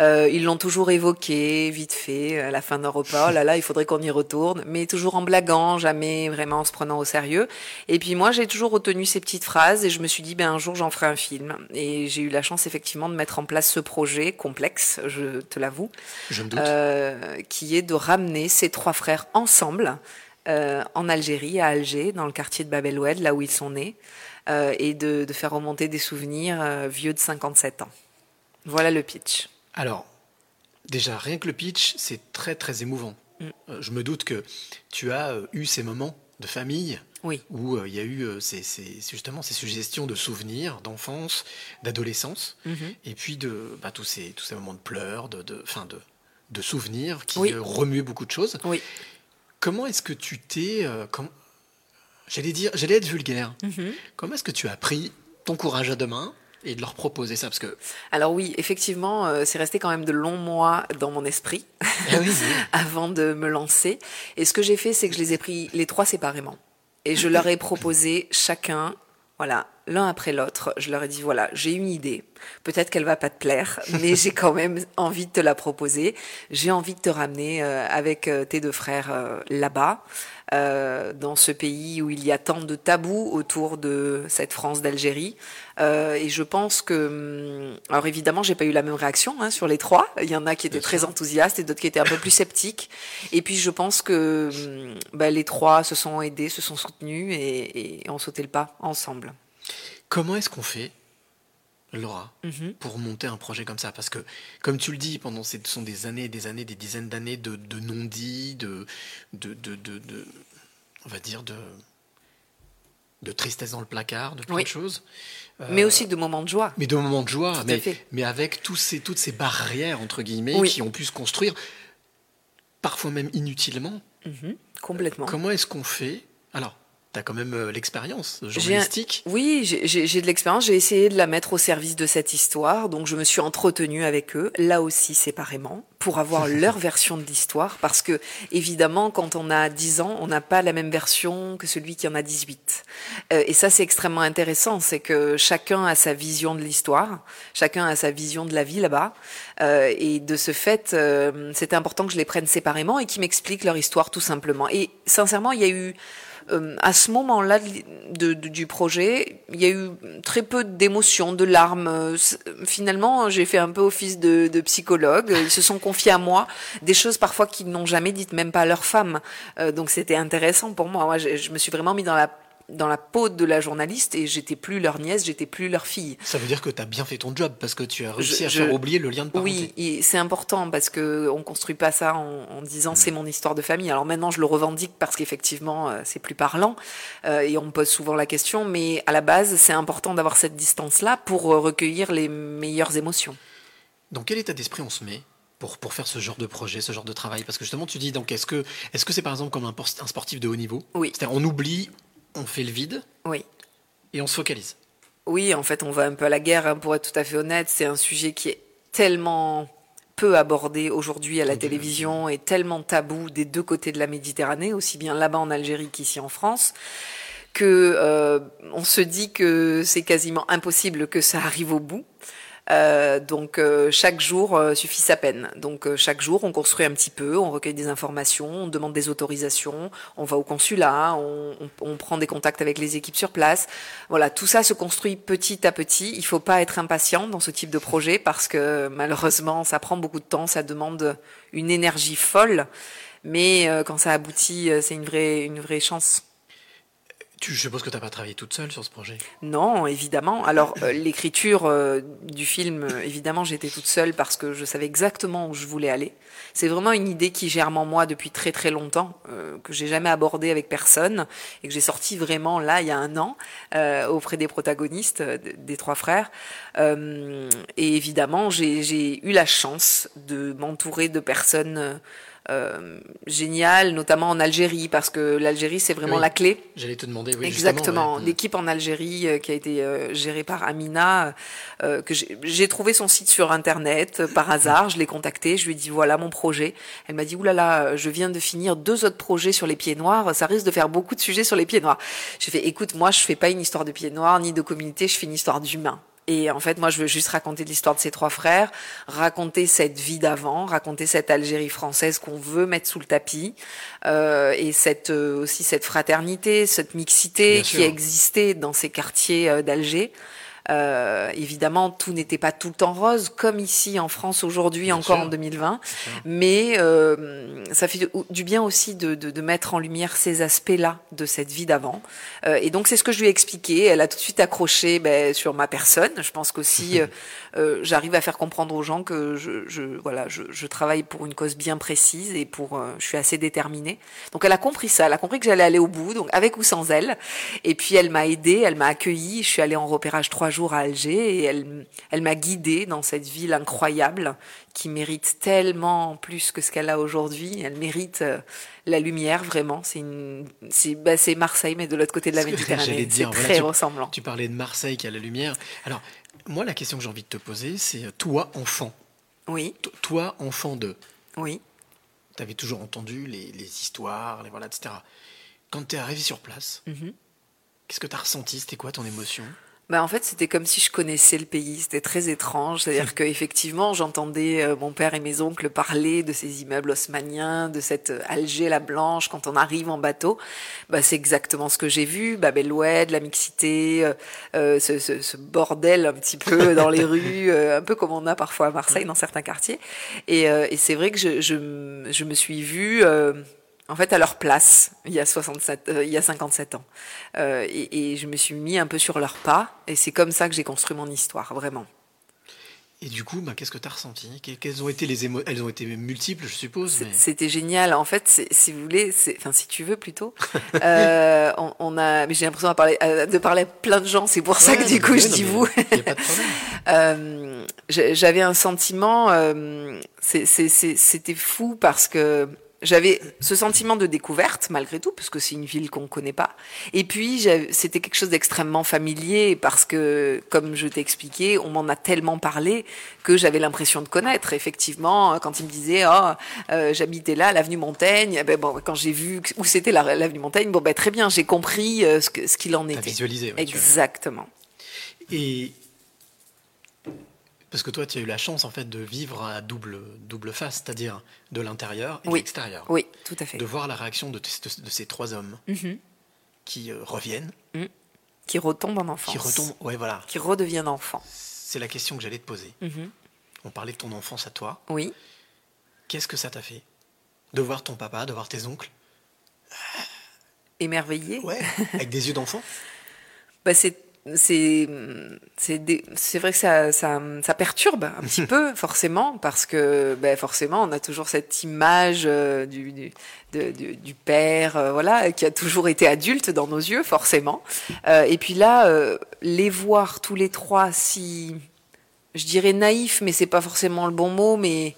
Euh, ils l'ont toujours évoqué, vite fait, à la fin d'un repas. Oh là là, il faudrait qu'on y retourne, mais toujours en blaguant, jamais vraiment en se prenant au sérieux. Et puis moi, j'ai toujours retenu ces petites phrases et je me suis dit, ben un jour, j'en ferai un film. Et j'ai eu la chance effectivement de mettre en place ce projet complexe, je te l'avoue, Je me doute. euh, qui est de ramener ces trois frères ensemble euh, en Algérie, à Alger, dans le quartier de Bab el Oued, là où ils sont nés, euh, et de, de faire remonter des souvenirs euh, vieux de 57 ans. Voilà le pitch. Alors, déjà, rien que le pitch, c'est très très émouvant. Mm. Euh, je me doute que tu as euh, eu ces moments de famille Oui. où euh, il y a eu ces, ces- justement ces suggestions de souvenirs, d'enfance, d'adolescence, Mhm. et puis de bah, tous, ces, tous ces moments de pleurs, de, de, fin de, de souvenirs qui Oui. remuent beaucoup de choses. Oui. Comment est-ce que tu t'es... euh, J'allais dire, j'allais être vulgaire. Mhm. Comment est-ce que tu as pris ton courage à deux mains et de leur proposer ça parce que alors oui effectivement euh, c'est resté quand même de longs mois dans mon esprit eh *laughs* avant de me lancer. Et ce que j'ai fait c'est que je les ai pris les trois séparément. Et je leur ai proposé chacun voilà l'un après l'autre. Je leur ai dit voilà j'ai une idée. Peut-être qu'elle va pas te plaire mais j'ai quand même envie de te la proposer. J'ai envie de te ramener euh, avec euh, tes deux frères là-bas euh, dans ce pays où il y a tant de tabous autour de cette France d'Algérie. Euh, et je pense que, hum, alors évidemment, j'ai pas eu la même réaction hein, sur les trois. Il y en a qui étaient très enthousiastes et d'autres qui étaient un peu plus sceptiques. Et puis je pense que hum, bah, les trois se sont aidés, se sont soutenus et, et ont sauté le pas ensemble. Comment est-ce qu'on fait Laura, mhm. pour monter un projet comme ça Parce que, comme tu le dis, pendant ce sont des années, des années, des dizaines d'années de, non-dits, de, de, de, on va dire, de, de tristesse dans le placard, de plein de choses. mais aussi de moments de joie. Mais de moments de joie, mais, mais, avec tous ces, toutes ces barrières, entre guillemets, qui ont pu se construire, parfois même inutilement. Mhm. complètement. Comment est-ce qu'on fait Alors, tu as quand même euh, l'expérience journalistique. Oui, j'ai de l'expérience. J'ai essayé de la mettre au service de cette histoire. Donc, je me suis entretenue avec eux, là aussi séparément, pour avoir *laughs* leur version de l'histoire. Parce que, évidemment, quand on a 10 ans, on n'a pas la même version que celui qui en a 18. Euh, et ça, c'est extrêmement intéressant. C'est que chacun a sa vision de l'histoire. Chacun a sa vision de la vie là-bas. Euh, et de ce fait, euh, c'était important que je les prenne séparément et qu'ils m'expliquent leur histoire tout simplement. Et sincèrement, il y a eu euh, à ce moment-là du projet, il y a eu très peu d'émotions, de larmes. Euh, finalement, j'ai fait un peu office de, psychologue. Ils se sont confiés à moi des choses parfois qu'ils n'ont jamais dites, même pas à leur femme. Euh, donc c'était intéressant pour moi. moi je, me suis vraiment mis dans la dans la peau de la journaliste et j'étais plus leur nièce, j'étais plus leur fille. Ça veut dire que tu as bien fait ton job parce que tu as réussi à faire oublier le lien de parenté. Oui, c'est important parce que on construit pas ça en, disant c'est mon histoire de famille. Alors maintenant je le revendique parce qu'effectivement euh, c'est plus parlant euh, et on me pose souvent la question, mais à la base c'est important d'avoir cette distance là pour euh, recueillir les meilleures émotions. Dans quel état d'esprit on se met pour, pour, faire ce genre de projet, ce genre de travail? Parce que justement, tu dis, donc, est-ce que est-ce que c'est par exemple comme un, un sportif de haut niveau? Oui. C'est-à-dire, on oublie on fait le vide. Oui. Et on se focalise. Oui, en fait, on va un peu à la guerre, hein, pour être tout à fait honnête. C'est un sujet qui est tellement peu abordé aujourd'hui à la télévision et tellement tabou des deux côtés de la Méditerranée, aussi bien là-bas en Algérie qu'ici en France, que euh, on se dit que c'est quasiment impossible que ça arrive au bout. Euh, donc euh, chaque jour euh, suffit sa peine. Donc chaque jour, on construit un petit peu, on recueille des informations, on demande des autorisations, on va au consulat, on, on, prend des contacts avec les équipes sur place. Voilà, tout ça se construit petit à petit. Il faut pas être impatient dans ce type de projet parce que malheureusement, ça prend beaucoup de temps, ça demande une énergie folle. Mais quand ça aboutit, c'est une vraie, une vraie chance. Tu, je suppose que tu n'as pas travaillé toute seule sur ce projet? Non, évidemment. Alors, euh, l'écriture euh, du film, euh, évidemment, j'étais toute seule parce que je savais exactement où je voulais aller. C'est vraiment une idée qui germe en moi depuis très très longtemps, que j'ai jamais abordée avec personne et que j'ai sorti vraiment là, il y a un an, auprès des protagonistes, des trois frères. et évidemment, j'ai eu la chance de m'entourer de personnes euh, génial, notamment en Algérie, parce que l'Algérie, c'est vraiment la clé. J'allais te demander, oui. Exactement. L'équipe en Algérie euh, qui a été euh, gérée par Amina, euh, que j'ai trouvé son site sur Internet par hasard. Je l'ai contactée, je lui ai dit voilà mon projet. Elle m'a dit oulala, je viens de finir deux autres projets sur les pieds noirs. Ça risque de faire beaucoup de sujets sur les pieds noirs. J'ai fait écoute, moi, je fais pas une histoire de pieds noirs ni de communauté, je fais une histoire d'humain. Et en fait, moi, je veux juste raconter l'histoire de ces trois frères, raconter cette vie d'avant, raconter cette Algérie française qu'on veut mettre sous le tapis, euh, et cette euh, aussi cette fraternité, cette mixité qui existait dans ces quartiers euh, d'Alger. Euh, évidemment, tout n'était pas tout le temps rose, comme ici en France aujourd'hui, encore en 2020. Mais euh, ça fait du bien aussi de, de, de mettre en lumière ces aspects-là de cette vie d'avant. Euh, et donc, c'est ce que je lui ai expliqué. Elle a tout de suite accroché ben, sur ma personne. Je pense qu'aussi, *laughs* euh, euh, j'arrive à faire comprendre aux gens que je, je voilà, je, je, travaille pour une cause bien précise et pour, euh, je suis assez déterminée. Donc, elle a compris ça. Elle a compris que j'allais aller au bout, donc avec ou sans elle. Et puis, elle m'a aidée, elle m'a accueillie. Je suis allée en repérage trois jours à Alger et elle, elle m'a guidée dans cette ville incroyable qui mérite tellement plus que ce qu'elle a aujourd'hui. Elle mérite euh, la lumière, vraiment. C'est une, c'est, bah, c'est Marseille, mais de l'autre côté de la Méditerranée. C'est très ressemblant. Tu parlais de Marseille qui a la lumière. Alors, Moi, la question que j'ai envie de te poser, c'est toi, enfant. Oui. toi, enfant de. Oui. Tu avais toujours entendu les, les, histoires, les voilà, etc. Quand tu es arrivé sur place, Mhm. qu'est-ce que tu as ressenti? C'était quoi ton émotion? Bah en fait, c'était comme si je connaissais le pays. C'était très étrange. C'est-à-dire *laughs* qu'effectivement, j'entendais euh, mon père et mes oncles parler de ces immeubles haussmanniens, de cette euh, Alger la Blanche quand on arrive en bateau. Bah, c'est exactement ce que j'ai vu. Bab el Oued, la mixité, euh, euh, ce, ce, ce, bordel un petit peu dans les *laughs* rues, euh, un peu comme on a parfois à Marseille dans certains quartiers. Et, euh, et c'est vrai que je, je, je me suis vue euh, en fait à leur place il y a 67 euh, il y a 57 ans. Euh, et, et, je me suis mis un peu sur leurs pas et c'est comme ça que j'ai construit mon histoire vraiment. Et du coup bah, qu'est-ce que tu as ressenti quelles ont été les émotions elles ont été multiples je suppose mais... c'était génial. En fait si vous voulez enfin si tu veux plutôt. *laughs* Euh, on, on, a mais j'ai l'impression de parler de parler à plein de gens c'est pour ça que du coup je non, dis vous. *laughs* euh, j'avais un sentiment euh, c'était fou parce que j'avais ce sentiment de découverte malgré tout parce que c'est une ville qu'on connaît pas. Et puis c'était quelque chose d'extrêmement familier parce que comme je t'ai expliqué on m'en a tellement parlé que j'avais l'impression de connaître effectivement quand il me disait oh euh, j'habitais là l'avenue Montaigne ben bon quand j'ai vu où c'était l'avenue Montaigne bon ben très bien j'ai compris euh, ce que ce qu'il en était. visualisé ouais, exactement. Et parce que toi, tu as eu la chance en fait de vivre à double, double face, c'est-à-dire de l'intérieur et oui. de l'extérieur. Oui, tout à fait. De voir la réaction de, de, de ces trois hommes mm -hmm. qui euh, reviennent. Mm. Qui retombent en enfance. Qui retombent, ouais, voilà. Qui redeviennent enfants. C'est la question que j'allais te poser. Mm -hmm. On parlait de ton enfance à toi. Oui. Qu'est-ce que ça t'a fait De voir ton papa, de voir tes oncles? Émerveillé. Ouais, avec des yeux d'enfant *laughs* bah, C'est c'est c'est vrai que ça, ça, ça perturbe un petit *laughs* peu forcément parce que ben forcément on a toujours cette image euh, du, du, du, du père euh, voilà qui a toujours été adulte dans nos yeux forcément. Euh, et puis là euh, les voir tous les trois si je dirais naïfs mais c'est pas forcément le bon mot mais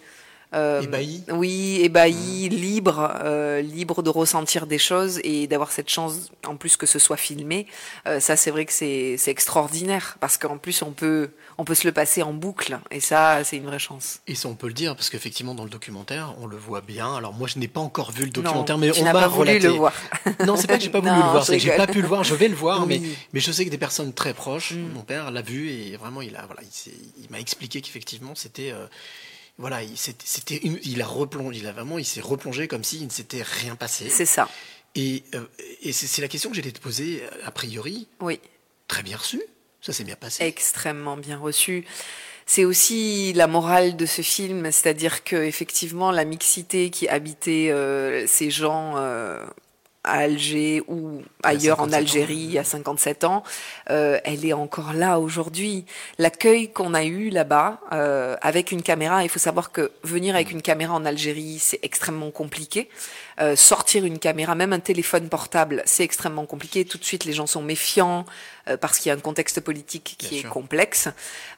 ébahi. Oui, ébahi, mmh. libre, euh, libre de ressentir des choses et d'avoir cette chance, en plus que ce soit filmé. Euh, ça, c'est vrai que c'est extraordinaire parce qu'en plus on peut on peut se le passer en boucle et ça, c'est une vraie chance. Et ça, on peut le dire parce qu'effectivement dans le documentaire, on le voit bien. Alors moi, je n'ai pas encore vu le documentaire, non, mais on m'a pas voulu relaté. le voir. *laughs* non, c'est pas que j'ai pas *laughs* voulu non, le voir, c'est que j'ai pas pu le voir. Je vais le voir, oui. mais mais je sais que des personnes très proches, mmh. mon père l'a vu et vraiment il a voilà, il, il m'a expliqué qu'effectivement c'était voilà, il, c'était une, il a replongé, il a vraiment, il s'est replongé comme s'il ne s'était rien passé. C'est ça. Et, euh, et c'est la question que j'allais te poser a priori. Oui. Très bien reçu. Ça s'est bien passé. Extrêmement bien reçu. C'est aussi la morale de ce film, c'est-à-dire que effectivement la mixité qui habitait euh, ces gens euh, à Alger ou ailleurs en Algérie il y a 57 ans, euh, elle est encore là aujourd'hui. L'accueil qu'on a eu là-bas euh, avec une caméra, il faut savoir que venir avec une caméra en Algérie, c'est extrêmement compliqué. Euh, sortir une caméra, même un téléphone portable, c'est extrêmement compliqué. Tout de suite, les gens sont méfiants euh, parce qu'il y a un contexte politique qui Bien est sûr. complexe.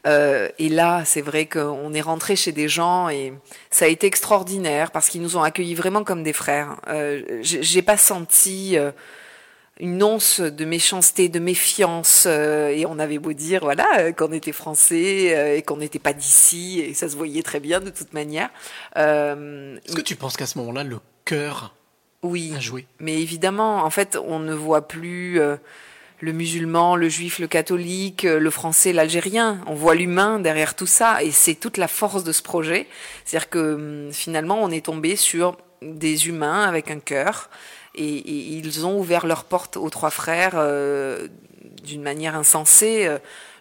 Euh, et là, c'est vrai qu'on est rentré chez des gens et ça a été extraordinaire parce qu'ils nous ont accueillis vraiment comme des frères. Euh, J'ai pas senti euh, une once de méchanceté, de méfiance, euh, et on avait beau dire voilà euh, qu'on était français euh, et qu'on n'était pas d'ici, et ça se voyait très bien de toute manière. Euh, Est-ce que tu penses qu'à ce moment-là, le cœur oui, a joué mais évidemment, en fait, on ne voit plus euh, le musulman, le juif, le catholique, euh, le français, l'algérien. On voit l'humain derrière tout ça, et c'est toute la force de ce projet. C'est-à-dire que hum, finalement, on est tombé sur des humains avec un cœur, et, et ils ont ouvert leurs portes aux trois frères euh, d'une manière insensée.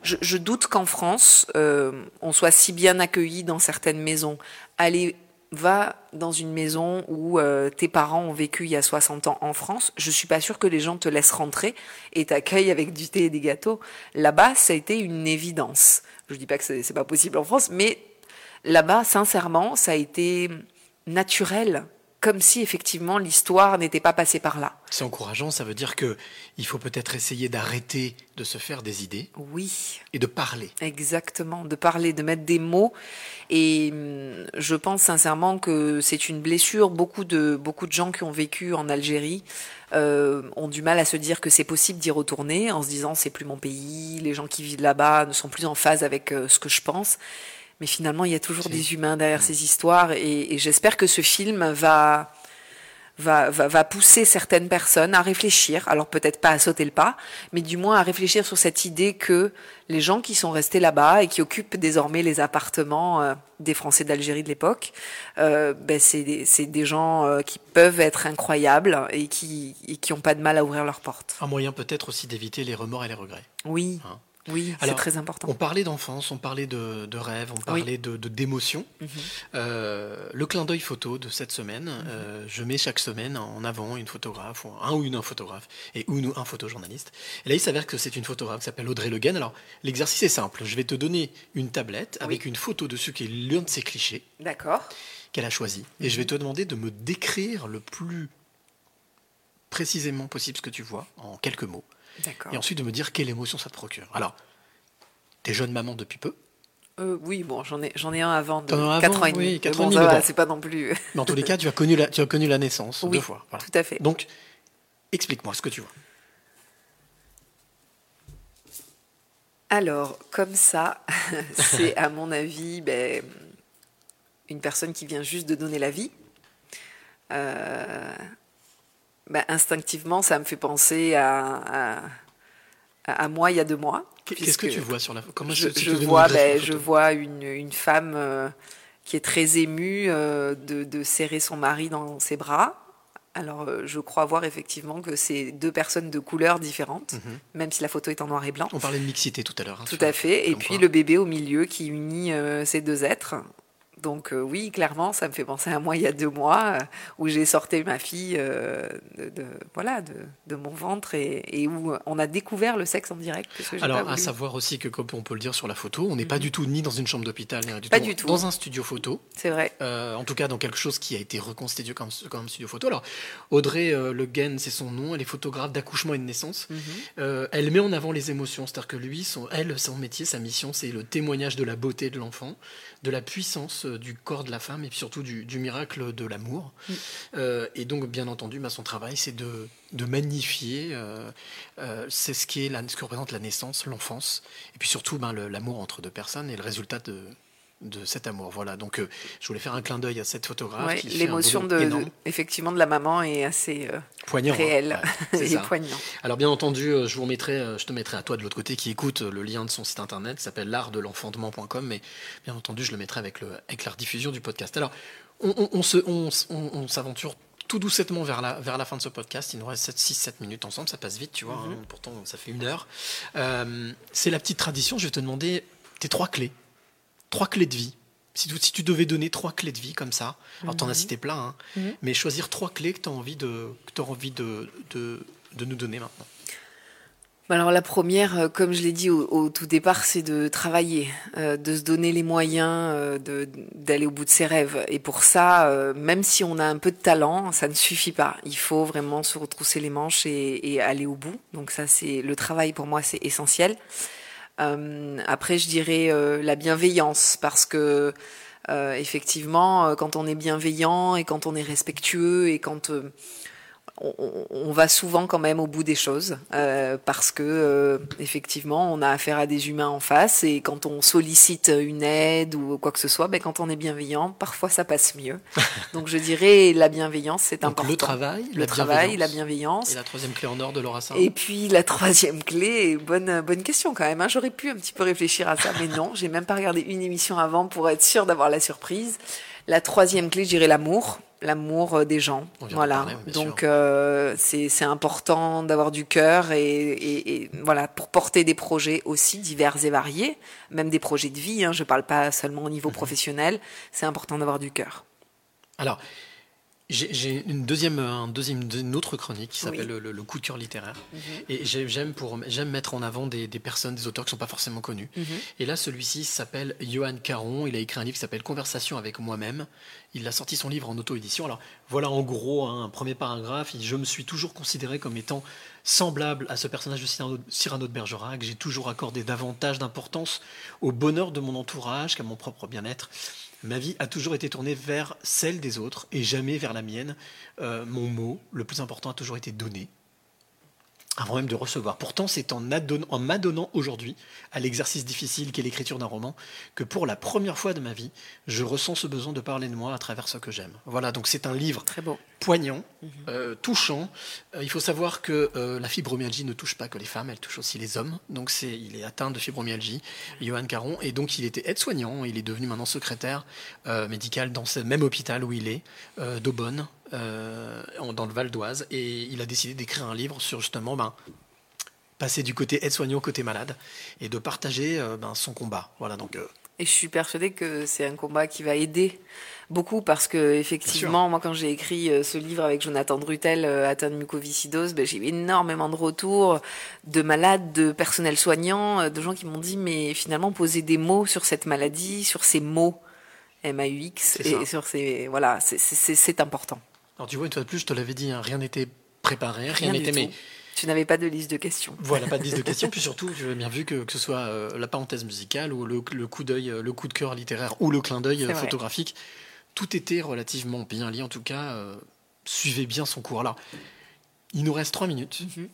Je, je doute qu'en France, euh, on soit si bien accueilli dans certaines maisons. Allez, va dans une maison où euh, tes parents ont vécu il y a 60 ans en France, je suis pas sûre que les gens te laissent rentrer et t'accueillent avec du thé et des gâteaux. Là-bas, ça a été une évidence. Je dis pas que c'est pas possible en France, mais là-bas, sincèrement, ça a été naturel comme si effectivement l'histoire n'était pas passée par là. C'est encourageant, ça veut dire que il faut peut-être essayer d'arrêter de se faire des idées. Oui. Et de parler. Exactement, de parler, de mettre des mots. Et hum, je pense sincèrement que c'est une blessure. Beaucoup de beaucoup de gens qui ont vécu en Algérie euh, ont du mal à se dire que c'est possible d'y retourner, en se disant c'est plus mon pays, les gens qui vivent là-bas ne sont plus en phase avec euh, ce que je pense. Mais finalement, il y a toujours des humains derrière ces histoires, et, et j'espère que ce film va va, va, va, pousser certaines personnes à réfléchir, alors peut-être pas à sauter le pas, mais du moins à réfléchir sur cette idée que les gens qui sont restés là-bas et qui occupent désormais les appartements euh, des Français d'Algérie de l'époque, euh, ben c'est des, des, gens euh, qui peuvent être incroyables et qui et qui n'ont pas de mal à ouvrir leurs portes. Un moyen peut-être aussi d'éviter les remords et les regrets. Oui. Hein oui, c'est très important. On parlait d'enfance, on parlait de, de rêves, on parlait de d'émotions. Mhm. euh, le clin d'œil photo de cette semaine, mhm. euh, je mets chaque semaine en avant une photographe, ou un ou une un photographe, et ou un photojournaliste. Et là, il s'avère que c'est une photographe qui s'appelle Audrey Le Guen. Alors, l'exercice est simple. Je vais te donner une tablette avec une photo dessus qui est l'un de ses clichés. D'accord. Qu'elle a choisi. Et je vais Mhm. te demander de me décrire le plus précisément possible ce que tu vois, en quelques mots. Et ensuite de me dire quelle émotion ça te procure. Alors, t'es jeune maman depuis peu euh, Oui, bon, j'en ai, j'en ai un avant de avant, 4 ans et demi. Oui, 4 bon, ans et demi. demi. c'est pas non plus. Mais en tous les cas, tu as connu la, tu as connu la naissance oui, deux fois. Voilà. Tout à fait. Donc, explique-moi ce que tu vois. Alors, comme ça, *laughs* c'est à mon avis ben, une personne qui vient juste de donner la vie. Euh, ben, instinctivement, ça me fait penser à, à, à, moi il y a deux mois. Qu'est-ce que tu vois sur la Comment je, je vois, ben, je vois une, une femme euh, qui est très émue euh, de, de, serrer son mari dans ses bras. Alors, euh, je crois voir effectivement que c'est deux personnes de couleurs différentes, mm -hmm. même si la photo est en noir et blanc. On parlait de mixité tout à l'heure. Hein, tout à fait. Et puis quoi. le bébé au milieu qui unit ces deux êtres. Donc euh, oui, clairement, ça me fait penser à moi il y a deux mois, euh, où j'ai sorti ma fille euh, de, de, voilà, de, de, mon ventre et, et, où on a découvert le sexe en direct. Alors, à savoir aussi que, comme on peut le dire sur la photo, on n'est mm -hmm. pas du tout ni dans une chambre d'hôpital, ni du pas tout, du tout dans un studio photo. C'est vrai. en tout cas, dans quelque chose qui a été reconstitué comme, comme studio photo. Alors, Audrey Le Guen, c'est son nom, elle est photographe d'accouchement et de naissance. Mhm. Mm -hmm. elle met en avant les émotions, c'est-à-dire que lui, son, elle, son métier, sa mission, c'est le témoignage de la beauté de l'enfant, de la puissance du corps de la femme et puis surtout du, du miracle de l'amour. Mm. Euh, et donc, bien entendu, bah, son travail, c'est de, de, magnifier, euh, euh, c'est ce qui est la, ce que représente la naissance, l'enfance, et puis surtout bah, l'amour entre deux personnes et le résultat de, de cet amour. Voilà. Donc, euh, je voulais faire un clin d'œil à cette photographe. Ouais, L'émotion de, de, effectivement de la maman est assez euh, poignant, réelle hein. ouais, *laughs* et poignant. Alors, bien entendu, euh, je vous remettrai, je te mettrai à toi de l'autre côté qui écoute le lien de son site internet, s'appelle l'art de l'enfantement.com, mais bien entendu, je le mettrai avec, le, avec la rediffusion du podcast. Alors, on, on, on se, on, on s'aventure tout doucettement vers la, vers la fin de ce podcast. Il nous reste 6-7 minutes ensemble, ça passe vite, tu vois. Mm -hmm. hein, pourtant, ça fait une heure. Euh, c'est la petite tradition. Je vais te demander tes trois clés. Trois clés de vie. Si tu, si tu devais donner trois clés de vie comme ça, alors mm -hmm. tu en as cité plein, hein, -hmm. mais choisir trois clés que tu as envie, de, que as envie de, de, de nous donner maintenant. Alors la première, euh, comme je l'ai dit au, au, tout départ, c'est de travailler, euh, de se donner les moyens euh, d'aller au bout de ses rêves. Et pour ça, euh, même si on a un peu de talent, ça ne suffit pas. Il faut vraiment se retrousser les manches et, et aller au bout. Donc ça, c'est le travail pour moi, c'est essentiel. Euh, après, je dirais euh, la bienveillance, parce que effectivement, quand on est bienveillant et quand on est respectueux et quand on, on, va souvent quand même au bout des choses euh, parce que euh, effectivement on a affaire à des humains en face et quand on sollicite une aide ou quoi que ce soit, ben quand on est bienveillant, parfois ça passe mieux. *laughs* Donc je dirais la bienveillance c'est important. Le travail, le la travail, bienveillance. la bienveillance. Et la troisième clé en or de Laura Sarr. Et puis la troisième clé, bonne bonne question quand même. Hein. J'aurais pu un petit peu réfléchir à ça, mais non, j'ai même pas regardé une émission avant pour être sûre d'avoir la surprise. La troisième clé, je dirais l'amour l'amour des gens. Voilà. Parler, oui, Donc euh, c'est important d'avoir du cœur et, et, et, voilà pour porter des projets aussi divers et variés, même des projets de vie. Hein, je parle pas seulement au niveau Mhm. professionnel. C'est important d'avoir du cœur. Alors. J'ai une deuxième, un deuxième, une autre chronique qui s'appelle le, le, coup de cœur littéraire. Mhm. Et j'aime pour j'aime mettre en avant des, des, personnes, des auteurs qui sont pas forcément connus. Mhm. Et là, celui-ci s'appelle Johan Caron. Il a écrit un livre qui s'appelle Conversation avec moi-même. Il a sorti son livre en auto-édition. Alors voilà en gros hein, un premier paragraphe. Je me suis toujours considéré comme étant semblable à ce personnage de Cyrano de Bergerac. J'ai toujours accordé davantage d'importance au bonheur de mon entourage qu'à mon propre bien-être. Ma vie a toujours été tournée vers celle des autres et jamais vers la mienne. Euh, mon mot, le plus important, a toujours été donné avant même de recevoir. Pourtant, c'est en, en m'adonnant aujourd'hui à l'exercice difficile qu'est l'écriture d'un roman que pour la première fois de ma vie, je ressens ce besoin de parler de moi à travers ce que j'aime. Voilà, donc c'est un livre Très beau. Poignant, mhm. euh, touchant. Euh, il faut savoir que euh, la fibromyalgie ne touche pas que les femmes, elle touche aussi les hommes. Donc c'est, il est atteint de fibromyalgie, Johan Caron, et donc il était aide-soignant. Il est devenu maintenant secrétaire médical dans ce même hôpital où il est, d'Aubonne, dans le Val d'Oise, et il a décidé d'écrire un livre sur justement ben, passer du côté aide-soignant au côté malade et de partager ben, son combat. Voilà, donc, et je suis persuadée que c'est un combat qui va aider beaucoup parce que effectivement, moi quand j'ai écrit ce livre avec Jonathan Drutel, atteint de mucoviscidose, ben, j'ai eu énormément de retours de malades, de personnel soignant, de gens qui m'ont dit mais finalement poser des mots sur cette maladie, sur ces mots M-A-U-X et sur ces voilà, c'est important. Alors tu vois, une fois de plus, je te l'avais dit, hein, rien n'était préparé, rien n'était mais... Tu n'avais pas de liste de questions. Voilà, pas de liste de questions. *laughs* Puis surtout, j'avais bien vu que, que ce soit euh, la parenthèse musicale ou le, coup d'œil, euh, le coup de cœur littéraire ou le clin d'œil euh, photographique, tout était relativement bien lié. En tout cas, suivez bien son cours. là. il nous reste trois minutes. Mhm.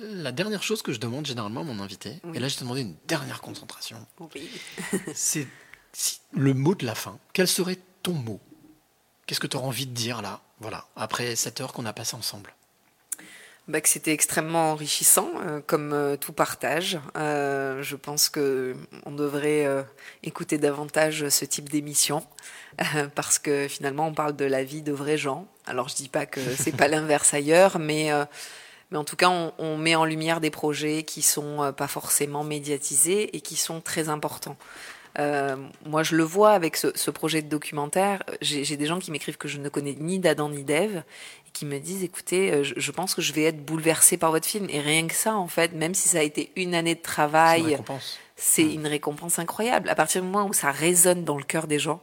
La dernière chose que je demande généralement à mon invité, et là je te demandé une dernière concentration, *laughs* c'est le mot de la fin. Quel serait ton mot? Qu'est-ce que tu auras envie de dire là, voilà, après cette heure qu'on a passée ensemble bah, que c'était extrêmement enrichissant, euh, comme euh, tout partage. Euh, je pense que on devrait écouter davantage ce type d'émission, *laughs* parce que finalement, on parle de la vie de vrais gens. Alors, je dis pas que *laughs* c'est pas l'inverse ailleurs, mais mais en tout cas, on, on, met en lumière des projets qui sont pas forcément médiatisés et qui sont très importants. Euh, moi, je le vois avec ce, ce projet de documentaire. J'ai des gens qui m'écrivent que je ne connais ni d'Adam ni d'Ève et qui me disent écoutez, euh, je, je, pense que je vais être bouleversée par votre film. Et rien que ça, en fait, même si ça a été une année de travail, c'est une, récompense incroyable. À partir du moment où ça résonne dans le cœur des gens,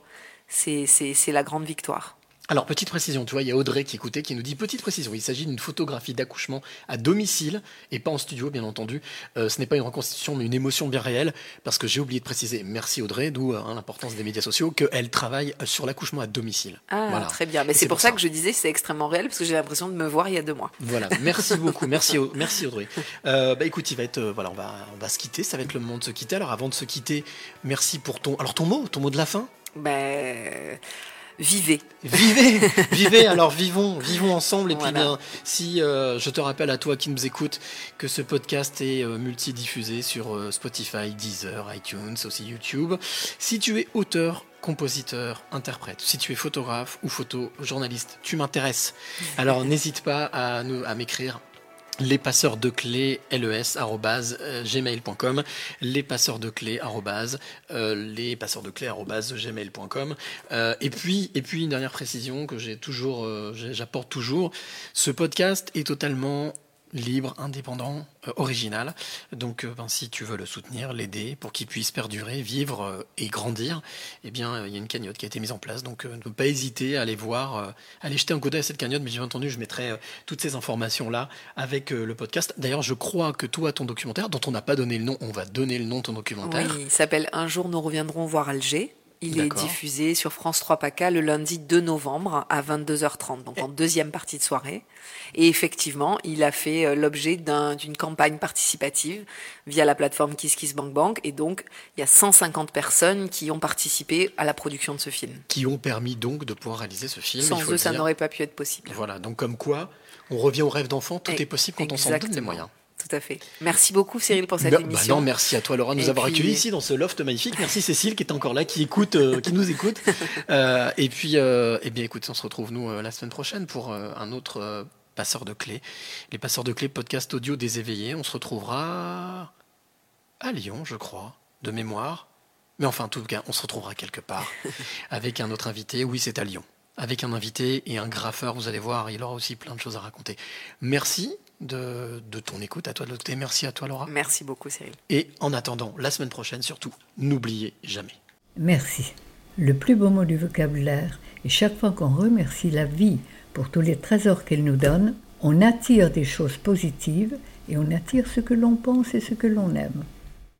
c'est la grande victoire. Alors, petite précision, tu vois, il y a Audrey qui écoutait, qui nous dit petite précision. Il s'agit d'une photographie d'accouchement à domicile et pas en studio, bien entendu. Euh, ce n'est pas une reconstitution, mais une émotion bien réelle, parce que j'ai oublié de préciser, merci Audrey, d'où hein, l'importance des médias sociaux, qu'elle travaille sur l'accouchement à domicile. Ah, très bien. Mais c'est pour, ça, que je disais c'est extrêmement réel, parce que j'ai l'impression de me voir il y a deux mois. Voilà, merci *laughs* beaucoup, merci, merci Audrey. Euh, bah écoute, il va être, euh, voilà, on va, on va se quitter, ça va être le moment de se quitter. Alors avant de se quitter, merci pour ton, alors ton mot, ton mot de la fin? Ben vivez. Vivez, *laughs* vivez. Alors vivons, vivons ensemble. Et puis bien, si euh, je te rappelle à toi qui nous écoute que ce podcast est euh, multidiffusé sur euh, Spotify, Deezer, iTunes, aussi YouTube. Si tu es auteur, compositeur, interprète, si tu es photographe ou photojournaliste, tu m'intéresses. *laughs* Alors n'hésite pas à, nous, à m'écrire les passeurs de clés les gmail.com les passeurs de clés les passeurs de clés gmail.com et puis et puis une dernière précision que j'ai toujours euh, j'apporte toujours. Ce podcast est totalement libre, indépendant, euh, original. Donc, euh, ben, si tu veux le soutenir, l'aider pour qu'il puisse perdurer, vivre euh, et grandir, eh bien, il y a une cagnotte qui a été mise en place. Donc, ne pas hésiter à aller voir, aller jeter un coup d'œil à cette cagnotte. Mais bien entendu, je mettrai toutes ces informations-là avec le podcast. D'ailleurs, je crois que toi, ton documentaire, dont on n'a pas donné le nom, on va donner le nom de ton documentaire. Il s'appelle Un jour, nous reviendrons voir Alger. Il est diffusé sur France 3 PACA le lundi 2 novembre à 22h30, donc en deuxième partie de soirée. Et effectivement, il a fait euh, l'objet d'une campagne participative via la plateforme KissKissBankBank. Et donc, il y a 150 personnes qui ont participé à la production de ce film. Qui ont permis donc de pouvoir réaliser ce film. Sans eux, ça n'aurait pas pu être possible. Voilà, donc comme quoi, on revient au rêve d'enfant, tout est possible quand on s'en donne les moyens. Tout à fait. Merci beaucoup Cyril pour cette bah, émission. non, merci à toi Laura de nous avoir accueillis ici dans ce loft magnifique. Merci Cécile qui est encore là, qui écoute, euh, qui nous écoute. *laughs* Euh, et puis, euh, eh bien, écoute, on se retrouve nous la semaine prochaine pour un autre passeur de clés. Les passeurs de clés, podcast audio des éveillés. On se retrouvera à Lyon, je crois, de mémoire. Mais enfin, en tout cas, on se retrouvera quelque part *laughs* avec un autre invité. Oui, c'est à Lyon. avec un invité et un graffeur. Vous allez voir, il aura aussi plein de choses à raconter. Merci de, de ton écoute, à toi de l'autre Merci à toi, Laura. Merci beaucoup, Cyril. Et en attendant, la semaine prochaine, surtout, n'oubliez jamais. Merci. Le plus beau mot du vocabulaire et chaque fois qu'on remercie la vie pour tous les trésors qu'elle nous donne, on attire des choses positives et on attire ce que l'on pense et ce que l'on aime.